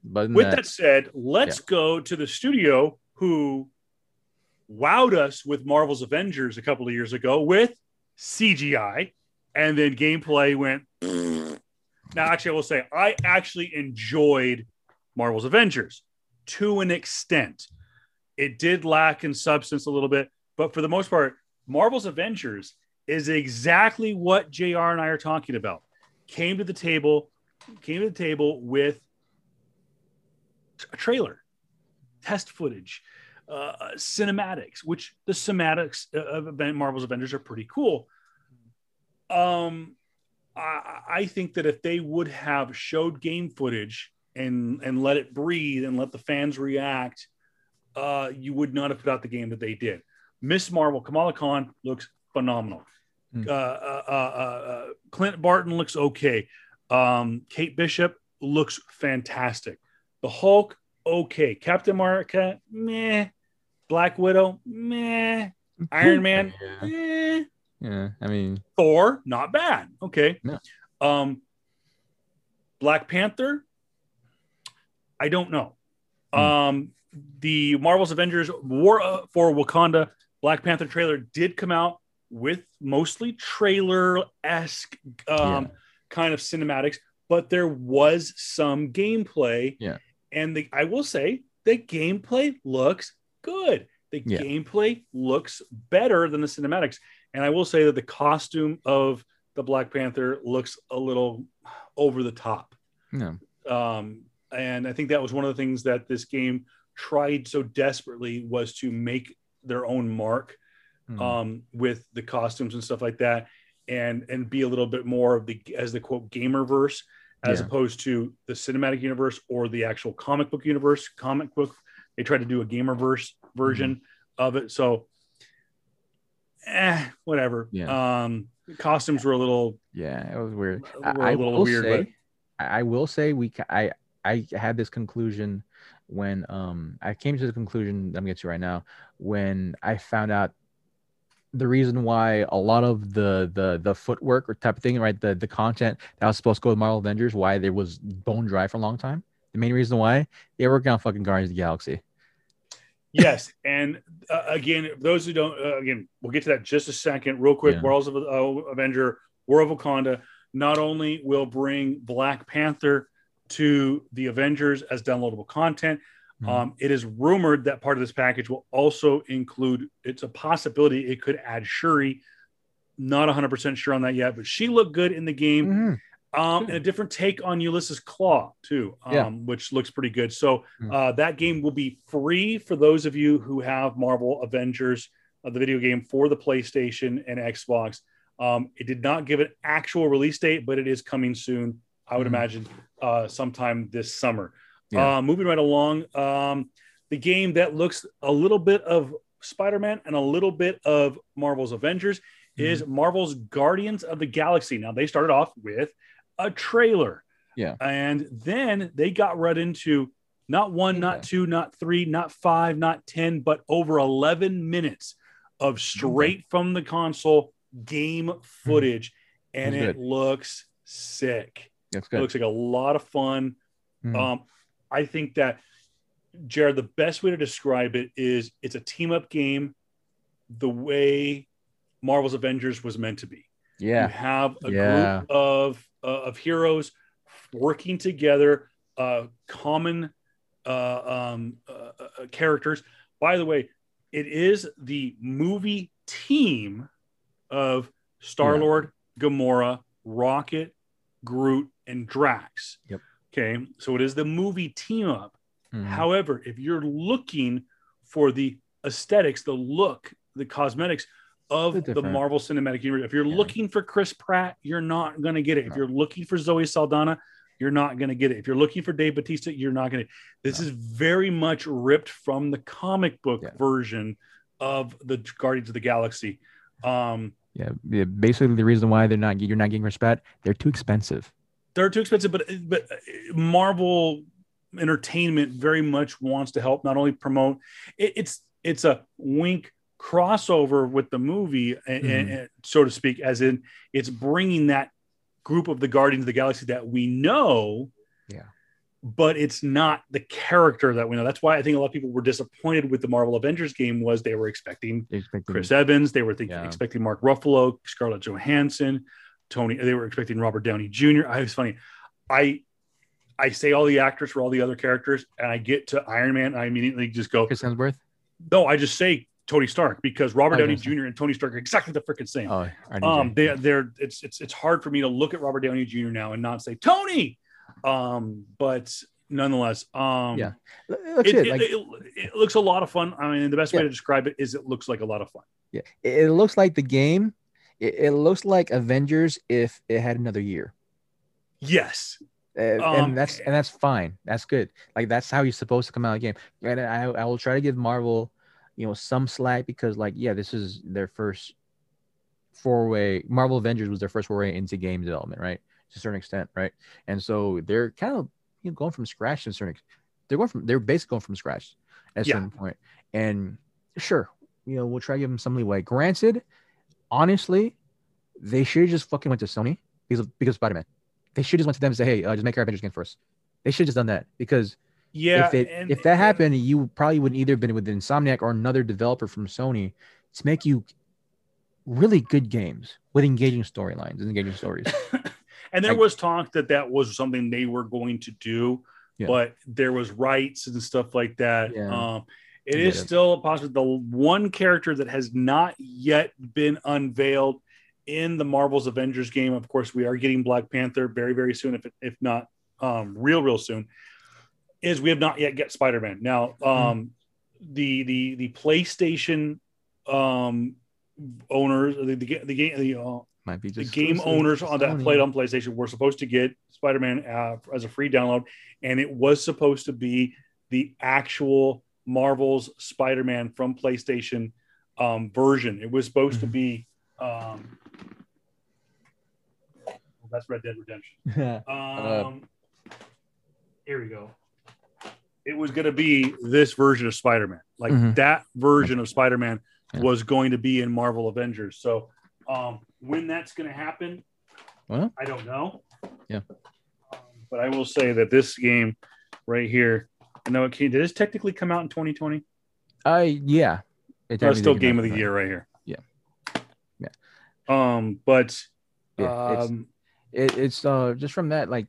But with that said, let's go to the studio who wowed us with Marvel's Avengers a couple of years ago with CGI, and then gameplay went. now, actually, I will say I actually enjoyed Marvel's Avengers to an extent. It did lack in substance a little bit, but for the most part, Marvel's Avengers is exactly what JR and I are talking about. Came to the table, came to the table with a trailer, test footage, uh, cinematics, which the cinematics of Marvel's Avengers are pretty cool. Um, I, I think that if they would have showed game footage and and let it breathe and let the fans react, uh, you would not have put out the game that they did. Miss Marvel, Kamala Khan looks phenomenal. Mm. Uh, uh, uh, uh, Clint Barton looks okay. Um, Kate Bishop looks fantastic. The Hulk, okay. Captain America, meh. Black Widow, meh. Iron Man, yeah. Eh. yeah. I mean, Thor, not bad. Okay. No. Um, Black Panther, I don't know. Hmm. Um, the Marvel's Avengers War uh, for Wakanda Black Panther trailer did come out with mostly trailer esque um, yeah. kind of cinematics, but there was some gameplay. Yeah. And the, I will say the gameplay looks good. The yeah. gameplay looks better than the cinematics. And I will say that the costume of the Black Panther looks a little over the top. Yeah. Um, and I think that was one of the things that this game tried so desperately was to make their own mark mm. um, with the costumes and stuff like that, and and be a little bit more of the as the quote gamer verse as yeah. opposed to the cinematic universe or the actual comic book universe. Comic book, they tried to do a gamer verse version mm. of it, so eh, whatever. Yeah. Um, costumes were a little yeah, it was weird. I, a little weird, say, but I will say we I I had this conclusion when um I came to the conclusion I'm getting to right now when I found out the reason why a lot of the the the footwork or type of thing, right? The the content that was supposed to go with Marvel Avengers, why there was bone dry for a long time. The main reason why they were working on fucking Guardians of the Galaxy. yes, and uh, again, those who don't, uh, again, we'll get to that just a second, real quick. Yeah. Worlds of uh, Avenger, War of Wakanda, not only will bring Black Panther to the Avengers as downloadable content, Mm-hmm. Um, it is rumored that part of this package will also include, it's a possibility it could add Shuri. Not 100% sure on that yet, but she looked good in the game. Mm-hmm. Um, and a different take on Ulysses Klaue too, um, yeah. which looks pretty good. So mm-hmm. uh, that game will be free for those of you who have Marvel Avengers, uh, the video game for the PlayStation and Xbox. Um, it did not give an actual release date, but it is coming soon. I would imagine uh, sometime this summer. Yeah. Uh, moving right along, um, the game that looks a little bit of Spider Man and a little bit of Marvel's Avengers mm-hmm. is Marvel's Guardians of the Galaxy. Now, they started off with a trailer. Yeah. And then they got right into not one, not two, not three, not five, not 10, but over 11 minutes of straight from the console game mm-hmm. footage. And it looks sick. That's good. It looks like a lot of fun. Mm-hmm. Um, I think that Jared, the best way to describe it is it's a team up game the way Marvel's Avengers was meant to be. Yeah. You have a yeah. group of uh, of heroes working together, uh, common uh, um, uh, uh, characters. By the way, it is the movie team of Star Lord, yeah. Gamora, Rocket, Groot, and Drax. Yep. Okay. So it is the movie team up. Mm-hmm. However, if you're looking for the aesthetics, the look, the cosmetics of the Marvel Cinematic Universe, if you're yeah. looking for Chris Pratt, you're not going to get it. No. If you're looking for Zoe Saldana, you're not going to get it. If you're looking for Dave Bautista, you're not going to. This no. is very much ripped from the comic book yeah. version of the Guardians of the Galaxy. Um, yeah, basically the reason why they're not you're not getting respect, they're too expensive they're too expensive, but but Marvel Entertainment very much wants to help not only promote it, it's it's a wink crossover with the movie, mm-hmm. and, and, so to speak, as in it's bringing that group of the Guardians of the Galaxy that we know, yeah, but it's not the character that we know. That's why I think a lot of people were disappointed with the Marvel Avengers game was they were expecting Expecting- Chris Evans, they were thinking, Yeah. expecting Mark Ruffalo, Scarlett Johansson, Tony. They were expecting Robert Downey Jr. I was funny. I I say all the actors for all the other characters, and I get to Iron Man, I immediately just go, Chris Hemsworth. no, I just say Tony Stark because Robert Downey Jr. and Tony Stark are exactly the freaking same. Oh, um, they they're it's it's it's hard for me to look at Robert Downey Jr. now and not say Tony. Um, but nonetheless, um, Yeah. It, it. Like, it, it looks a lot of fun. I mean, the best way to describe it is it looks like a lot of fun. yeah, it looks like the game. It, it looks like Avengers if it had another year. Yes, Uh, Um, and that's and that's fine. That's good. Like that's how you're supposed to come out of the game. And I I will try to give Marvel, you know, some slack because like yeah, this is their first four-way. Marvel Avengers was their first foray into game development, right? To a certain extent, right? And so they're kind of you know going from scratch to a certain. They're going from they're basically going from scratch at a Yeah. certain point. And sure, you know, we'll try to give them some leeway. Granted, honestly, they should have just fucking went to Sony because of, because of Spider Man. They should just went to them and say, "Hey, uh, just make our Avengers game first." They should have just done that because yeah. if it and- if that happened, you probably would either have been with Insomniac or another developer from Sony to make you really good games with engaging storylines and engaging stories. and there Like- was talk that that was something they were going to do, Yeah. but there was rights and stuff like that. Yeah. Um, it Yeah. is still possible. The one character that has not yet been unveiled in the Marvel's Avengers game, of course, we are getting Black Panther very, very soon, if if not um, real, real soon. Is we have not yet get Spider Man now. Hmm. Um, The the the PlayStation um, owners, the the, the game, the uh, Might be the game owners on that played on PlayStation were supposed to get Spider-Man uh, as a free download, and it was supposed to be the actual Marvel's Spider-Man from PlayStation um, version. It was supposed to Mhm. be. Um, well, that's Red Dead Redemption. Um, here we go. It was going to be this version of Spider-Man, like Mhm. that version of Spider-Man Yeah. was going to be in Marvel Avengers. So um, when that's going to happen, Well. I don't know. Yeah. Um, but I will say that this game right here, I know it came, did this technically come out in 2020? Uh, yeah. It No, it's still game of the year right here. Yeah. Yeah. Um, but Yeah, it's- um, it, it's uh just from that like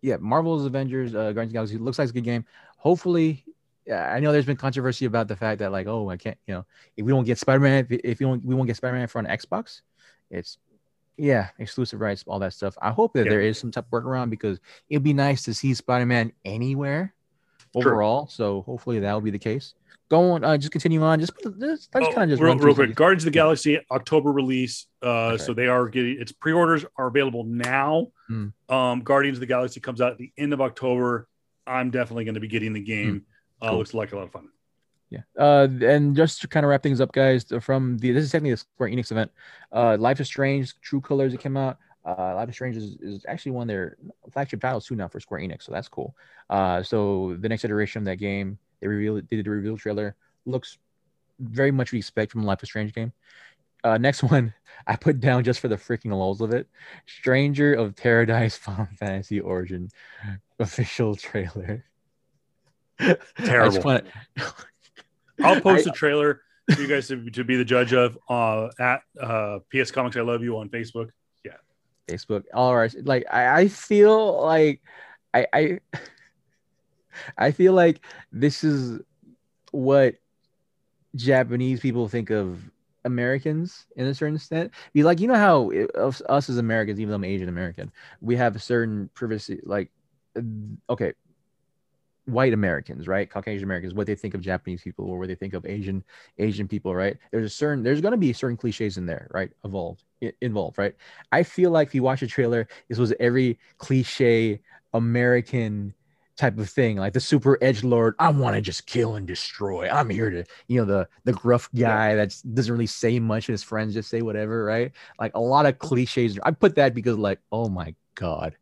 yeah marvel's avengers uh guardians of the galaxy looks like it's a good game hopefully yeah, I know there's been controversy about the fact that like oh I can't you know if we don't get Spider-Man if, if you don't we won't get Spider-Man for an Xbox it's yeah exclusive rights all that stuff I hope that Yeah. there is some type of workaround because it'd be nice to see Spider-Man anywhere Sure. overall so hopefully that will be the case go on uh, just continue on just, just let's Oh, kind of just real, real quick, these. Guardians of the Galaxy October release. Uh, Okay. So they are getting its pre-orders are available now. Hmm. Um, Guardians of the Galaxy comes out at the end of October. I'm definitely going to be getting the game. Uh, Hmm. Cool. looks like a lot of fun. Yeah. Uh, and just to kind of wrap things up, guys, from the this is technically a Square Enix event. Uh, Life is Strange, True Colors it came out. Uh, Life is Strange is, is actually one of their flagship titles too now for Square Enix, so that's cool. Uh, so the next iteration of that game, they revealed they did the reveal trailer. Looks very much we expect from a Life is Strange game. Uh, next one I put down just for the freaking lulls of it. Stranger of Paradise Final Fantasy Origin official trailer. Terrible. wanna- I'll post I- a trailer for you guys to, to be the judge of uh, at uh, PS Comics I Love You on Facebook. Facebook. All right. Like I, I feel like I, I I feel like this is what Japanese people think of Americans in a certain extent. Be like, you know how it- us, as Americans, even though I'm Asian American, we have a certain privacy. Like, okay, white Americans, right? Caucasian Americans, what they think of Japanese people or what they think of Asian Asian people, right? There's a certain there's going to be certain cliches in there, right? Evolved involved, right? I feel like if you watch a trailer, this was every cliche American type of thing, like the super edge lord. I want to just kill and destroy. I'm here to, you know, the the gruff guy that doesn't really say much, and his friends just say whatever, right? Like a lot of cliches. I put that because, like, oh my god,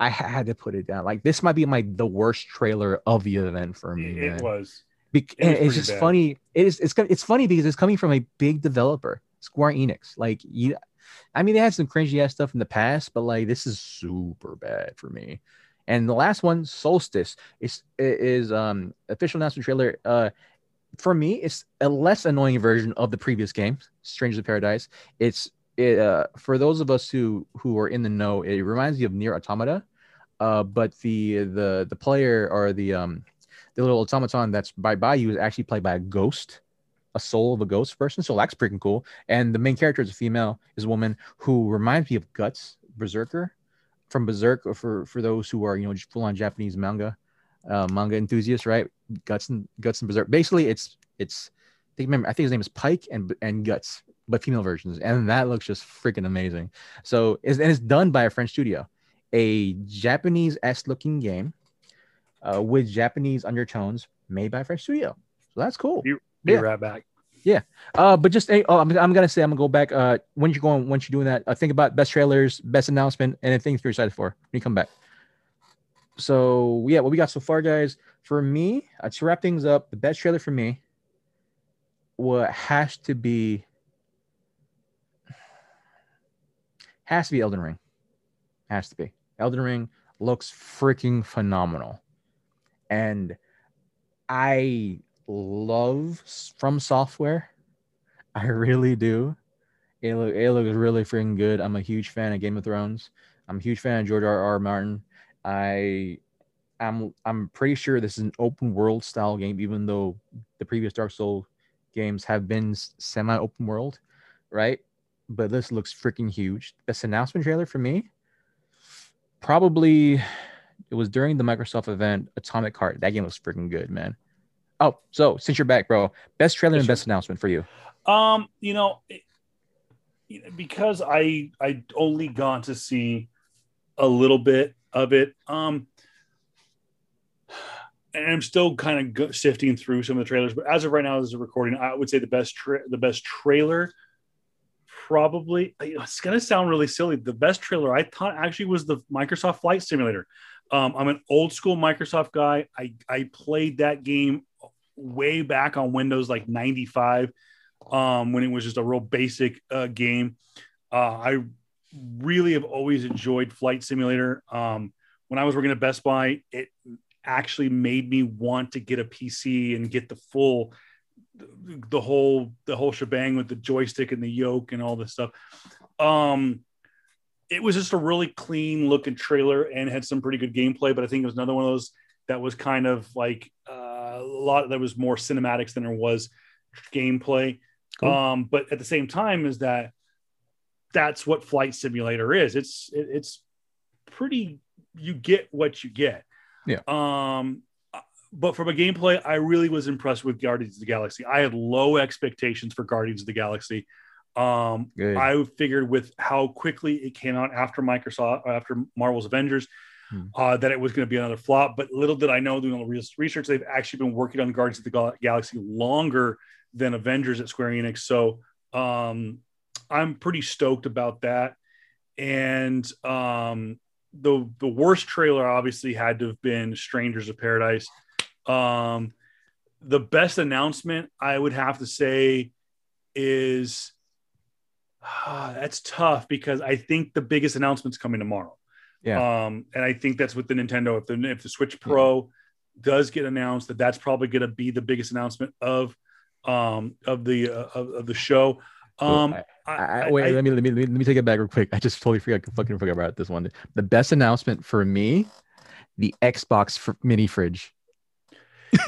I had to put it down. Like this might be my the worst trailer of the event for me. It, man. was. Bec- It was and it's just bad. funny. It is. It's it's funny because it's coming from a big developer, Square Enix. Like you, I mean, they had some cringy ass stuff in the past, but like this is super bad for me. And the last one, Soulstice, is is um official announcement trailer. Uh, for me, it's a less annoying version of the previous game, Strangers of Paradise. It's it, uh, for those of us who who are in the know, it reminds me of Nier Automata, uh, but the the the player or the um the little automaton that's by by you is actually played by a ghost, a soul of a ghost person. So that's freaking cool. And the main character is a female, is a woman who reminds me of Guts Berserker from Berserk. For for those who are you know full on Japanese manga uh, manga enthusiasts, right? Guts and Guts and Berserk. Basically, it's it's I think remember I think his name is Pike and and Guts, but female versions, and that looks just freaking amazing. So it's, and it's done by a French studio, a Japanese s looking game uh, with Japanese undertones made by Fresh studio. So that's cool. Be, be yeah. right back. Yeah. Uh, but just oh, I'm, I'm gonna say I'm gonna go back. Uh, when you're going, once you're doing that, uh, think about best trailers, best announcement, and things you're excited for when you come back. So yeah, what we got so far, guys. For me, uh, to wrap things up, the best trailer for me, what has to be, has to be Elden Ring. Has to be Elden Ring looks freaking phenomenal, and I love FromSoftware. I really do. It, look, it looks really freaking good. I'm a huge fan of Game of Thrones. I'm a huge fan of George R. R. Martin. I I'm I'm pretty sure this is an open world style game, even though the previous Dark Souls games have been semi open world, right? But this looks freaking huge. This announcement trailer for me, probably it was during the Microsoft event, Atomic Heart. That game was freaking good, man. Oh, so since you're back, bro, best trailer and best announcement for you. Um, you know, because I I only got to see a little bit of it. Um, and I'm still kind of sifting through some of the trailers, but as of right now, as a recording, I would say the best tra- the best trailer probably it's going to sound really silly. The best trailer I thought actually was the Microsoft Flight Simulator. Um, I'm an old school Microsoft guy. I I played that game way back on Windows like 95 um, when it was just a real basic uh, game. Uh, I really have always enjoyed Flight Simulator. Um, when I was working at Best Buy, it actually made me want to get a PC and get the full, the whole, the whole shebang with the joystick and the yoke and all this stuff. Um, it was just a really clean looking trailer and had some pretty good gameplay, but I think it was another one of those that was kind of like uh, a lot that was more cinematics than there was gameplay. Cool. Um, but at the same time, is that that's what flight simulator is. It's it, it's pretty. You get what you get. Yeah. Um, but from a gameplay, I really was impressed with Guardians of the Galaxy. I had low expectations for Guardians of the Galaxy. Um, Good. I figured with how quickly it came out after Microsoft, after Marvel's Avengers, hmm. uh, that it was going to be another flop. But little did I know, doing all the research, they've actually been working on Guardians of the Galaxy longer than Avengers at Square Enix. So um, I'm pretty stoked about that. And um, the the worst trailer obviously had to have been Strangers of Paradise. Um, the best announcement I would have to say is uh, that's tough because I think the biggest announcement's coming tomorrow. Yeah. Um, and I think that's with the Nintendo. If the if the Switch Pro yeah. does get announced, that that's probably going to be the biggest announcement of um of the uh, of, of the show. Um, I, I, wait, I, let, me, let me let me take it back real quick. I just totally forgot, fucking forgot about this one. The best announcement for me, the Xbox mini fridge.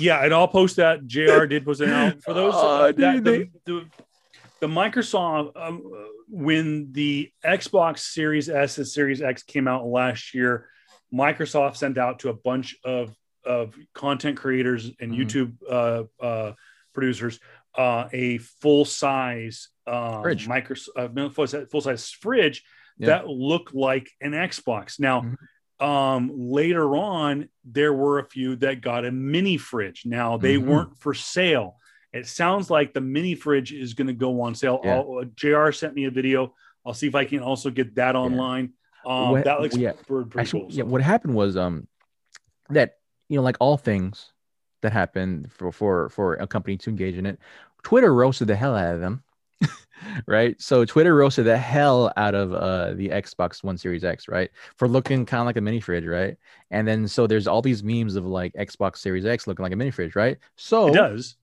Yeah, and I'll post that. Jr. did post it out for those. Uh, that, the, the, the, Microsoft um, when the Xbox Series S and Series X came out last year, Microsoft sent out to a bunch of of content creators and mm-hmm. YouTube uh, uh, producers uh, a full size um, fridge. Microsoft uh, full size fridge yeah. that looked like an Xbox. Now, mm-hmm. Um, later on, there were a few that got a mini fridge. Now they mm-hmm. weren't for sale. It sounds like the mini fridge is going to go on sale. Yeah. Uh, Jr. sent me a video. I'll see if I can also get that online. Yeah. Um, what, that looks yeah. pretty, pretty Actually, cool. Yeah, what happened was um that you know, like all things that happen for for for a company to engage in it, Twitter roasted the hell out of them right? So Twitter roasted the hell out of uh, the Xbox One Series X, right, for looking kind of like a mini fridge, right? And then so there's all these memes of like Xbox Series X looking like a mini fridge, right? So it does.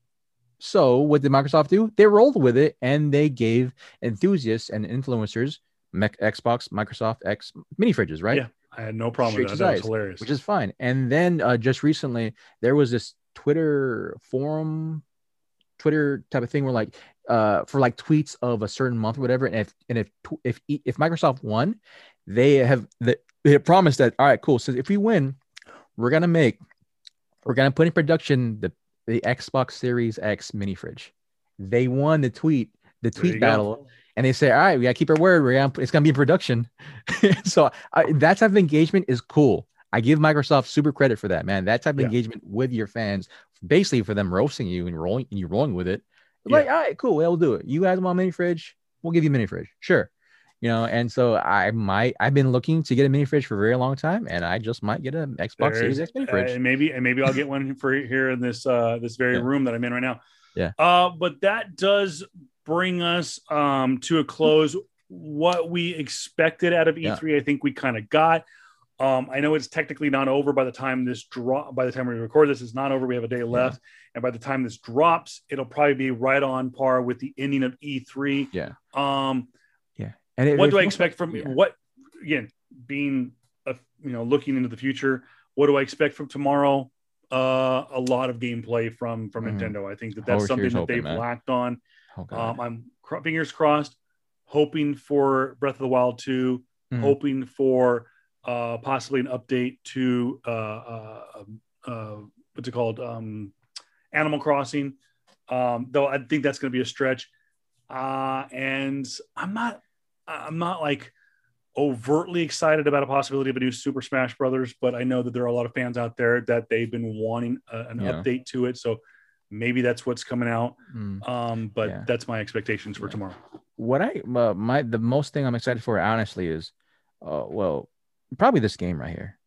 So what did Microsoft do? They rolled with it and they gave enthusiasts and influencers Xbox, Microsoft X mini fridges, right? Yeah, I had no problem Straight with that. That was hilarious. Which is fine. And then uh, just recently, there was this Twitter forum, Twitter type of thing where like uh, for like tweets of a certain month or whatever, and if and if if if Microsoft won, they have the, they have promised that all right, cool. So if we win, we're gonna make we're gonna put in production the the Xbox Series X mini fridge. They won the tweet the tweet battle. Go and they say, "All right, we gotta keep our word. We're gonna, it's gonna be in production." so I, that type of engagement is cool. I give Microsoft super credit for that, man. That type of yeah. engagement with your fans, basically for them roasting you and rolling and you rolling with it. Yeah. Like, all right, cool, we'll do it. You guys want a mini fridge? We'll give you a mini fridge, sure. You know, and so I might I've been looking to get a mini fridge for a very long time, and I just might get an Xbox Series X mini fridge. Uh, and maybe and maybe I'll get one for here in this uh this very yeah. room that I'm in right now. Yeah. Uh, but that does bring us um, to a close. What we expected out of E3, yeah. I think we kind of got. Um, I know it's technically not over by the time this drop. By the time we record this, it's not over. We have a day left, yeah. and by the time this drops, it'll probably be right on par with the ending of E3. Yeah. Um. Yeah. And it, what do I expect from yeah. what? Again, being a, you know looking into the future, what do I expect from tomorrow? Uh, a lot of gameplay from from mm-hmm. Nintendo. I think that that's something that hoping, they've man. lacked on. Oh, um, I'm fingers crossed, hoping for Breath of the Wild 2, mm-hmm. hoping for uh, possibly an update to uh, uh, um, uh, what's it called? Um, Animal Crossing. Um, though I think that's going to be a stretch. Uh, and I'm not, I'm not like overtly excited about a possibility of a new Super Smash Brothers, but I know that there are a lot of fans out there that they've been wanting a, an yeah. update to it. So maybe that's what's coming out. Mm. Um, but yeah. that's my expectations for yeah. tomorrow. What I uh, my the most thing I'm excited for, honestly, is uh, well, probably this game right here.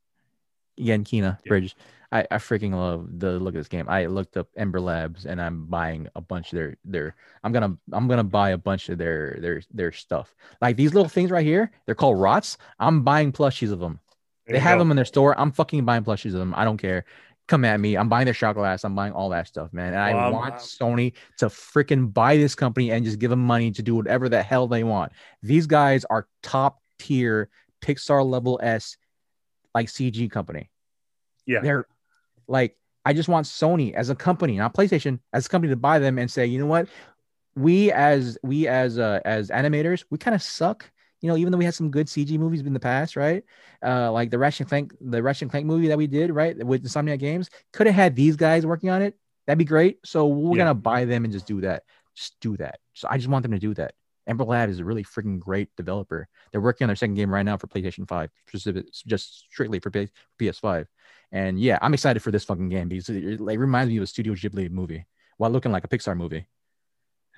Again, Kena yeah. Bridge. I, I freaking love the look of this game. I looked up Ember Labs and I'm buying a bunch of their their I'm gonna I'm gonna buy a bunch of their their their stuff. Like these little things right here, they're called rots. I'm buying plushies of them. There they have go. them in their store. I'm fucking buying plushies of them. I don't care come at me. I'm buying their shot glass. I'm buying all that stuff, man. And I want Sony to freaking buy this company and just give them money to do whatever the hell they want. These guys are top tier Pixar level S like CG company. Yeah. They're like, I just want Sony as a company, not PlayStation, as a company to buy them and say, you know what? We as we as uh, as animators, we kind of suck you know, even though we had some good CG movies in the past, right? Uh, like the Ratchet Clank, the Ratchet Clank movie that we did, right, with Insomniac Games, could have had these guys working on it. That'd be great. So we're yeah. gonna buy them and just do that. Just do that. So I just want them to do that. Ember Lab is a really freaking great developer. They're working on their second game right now for PlayStation 5, just strictly for PS5. And yeah, I'm excited for this fucking game because it, it reminds me of a Studio Ghibli movie while looking like a Pixar movie.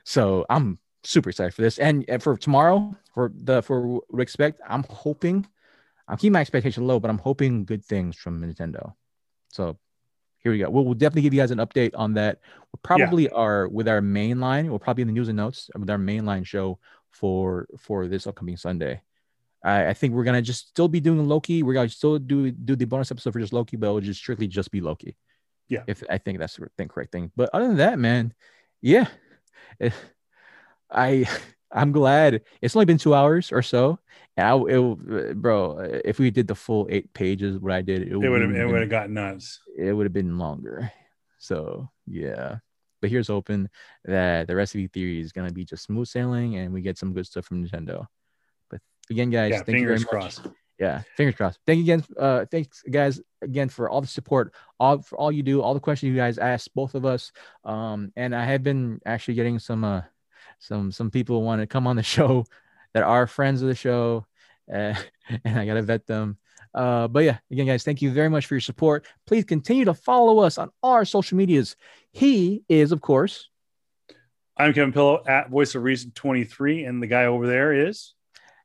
So I'm super excited for this. And for tomorrow, for the for expect, I'm hoping, I'm keeping my expectation low, but I'm hoping good things from Nintendo. So here we go. We'll, we'll definitely give you guys an update on that. We'll probably yeah. are with our main line. We'll probably in the news and notes with our main line show for for this upcoming Sunday. I, I think we're gonna just still be doing Loki. We're gonna still do do the bonus episode for just Loki, but it'll just strictly just be Loki. Yeah. If I think that's the correct thing. But other than that, man, yeah. It, I I'm glad it's only been two hours or so. And I, it, bro, if we did the full eight pages, what I did, it, would have it would have got nuts. It would have been longer. So yeah, but here's hoping that the the theory is gonna be just smooth sailing and we get some good stuff from Nintendo. But again, guys, yeah, thank you very crossed. much. Yeah, fingers crossed. Thank you again. Uh, thanks guys again for all the support, all for all you do, all the questions you guys asked both of us. Um, and I have been actually getting some uh some some people want to come on the show that are friends of the show, uh, and I gotta vet them. Uh, but yeah, again, guys, thank you very much for your support. Please continue to follow us on our social medias. He is, of course, I'm Kevin Pillow at Voice of Reason 23, and the guy over there is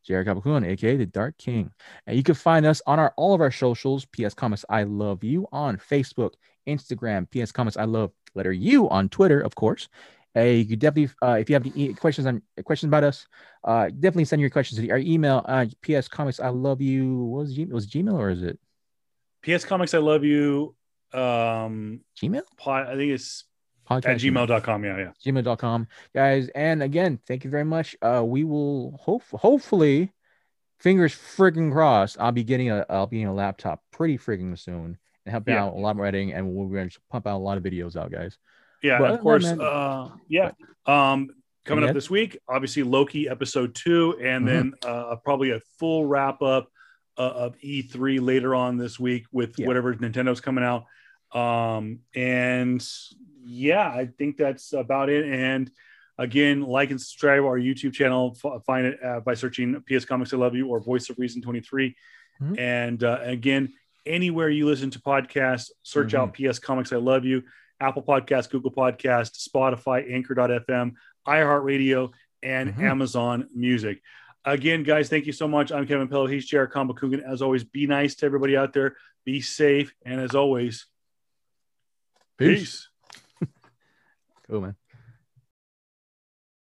Jared Cabacungan, aka the Dark King. And you can find us on our all of our socials. PS Comics I Love You on Facebook, Instagram, PS Comics I Love letter U on Twitter, of course, Hey, you could definitely, uh, if you have any questions on questions about us, uh, definitely send your questions to our email. Uh, PS Comics, I love you. What was Gmail? Was Gmail or is it PS Comics, I love you. Um, Gmail? I think it's Podcast at gmail.com. Yeah, yeah. gmail.com guys and again thank you very much uh we will hope hopefully fingers friggin crossed i'll be getting a i'll be getting a laptop pretty friggin soon and helping Yeah. out a lot more editing and we're going to pump out a lot of videos out guys Yeah, of course. that, uh, yeah. Um, coming up this week, obviously Loki episode two, and then Mm-hmm. uh, probably a full wrap up uh, of E3 later on this week with Yeah. whatever Nintendo's coming out. Um, and yeah, I think that's about it. And again, like and subscribe our YouTube channel. F- find it uh, by searching PS Comics I Love You or Voice of Reason 23. Mhm. And uh, again, anywhere you listen to podcasts, search out PS Comics I Love You. Apple Podcast, Google Podcast, Spotify, Anchor.fm, iHeartRadio, and Mhm. Amazon Music. Again, guys, thank you so much. I'm Kevin Pillow. He's Jared Cabacungan. As always, be nice to everybody out there. Be safe. And as always, peace. cool man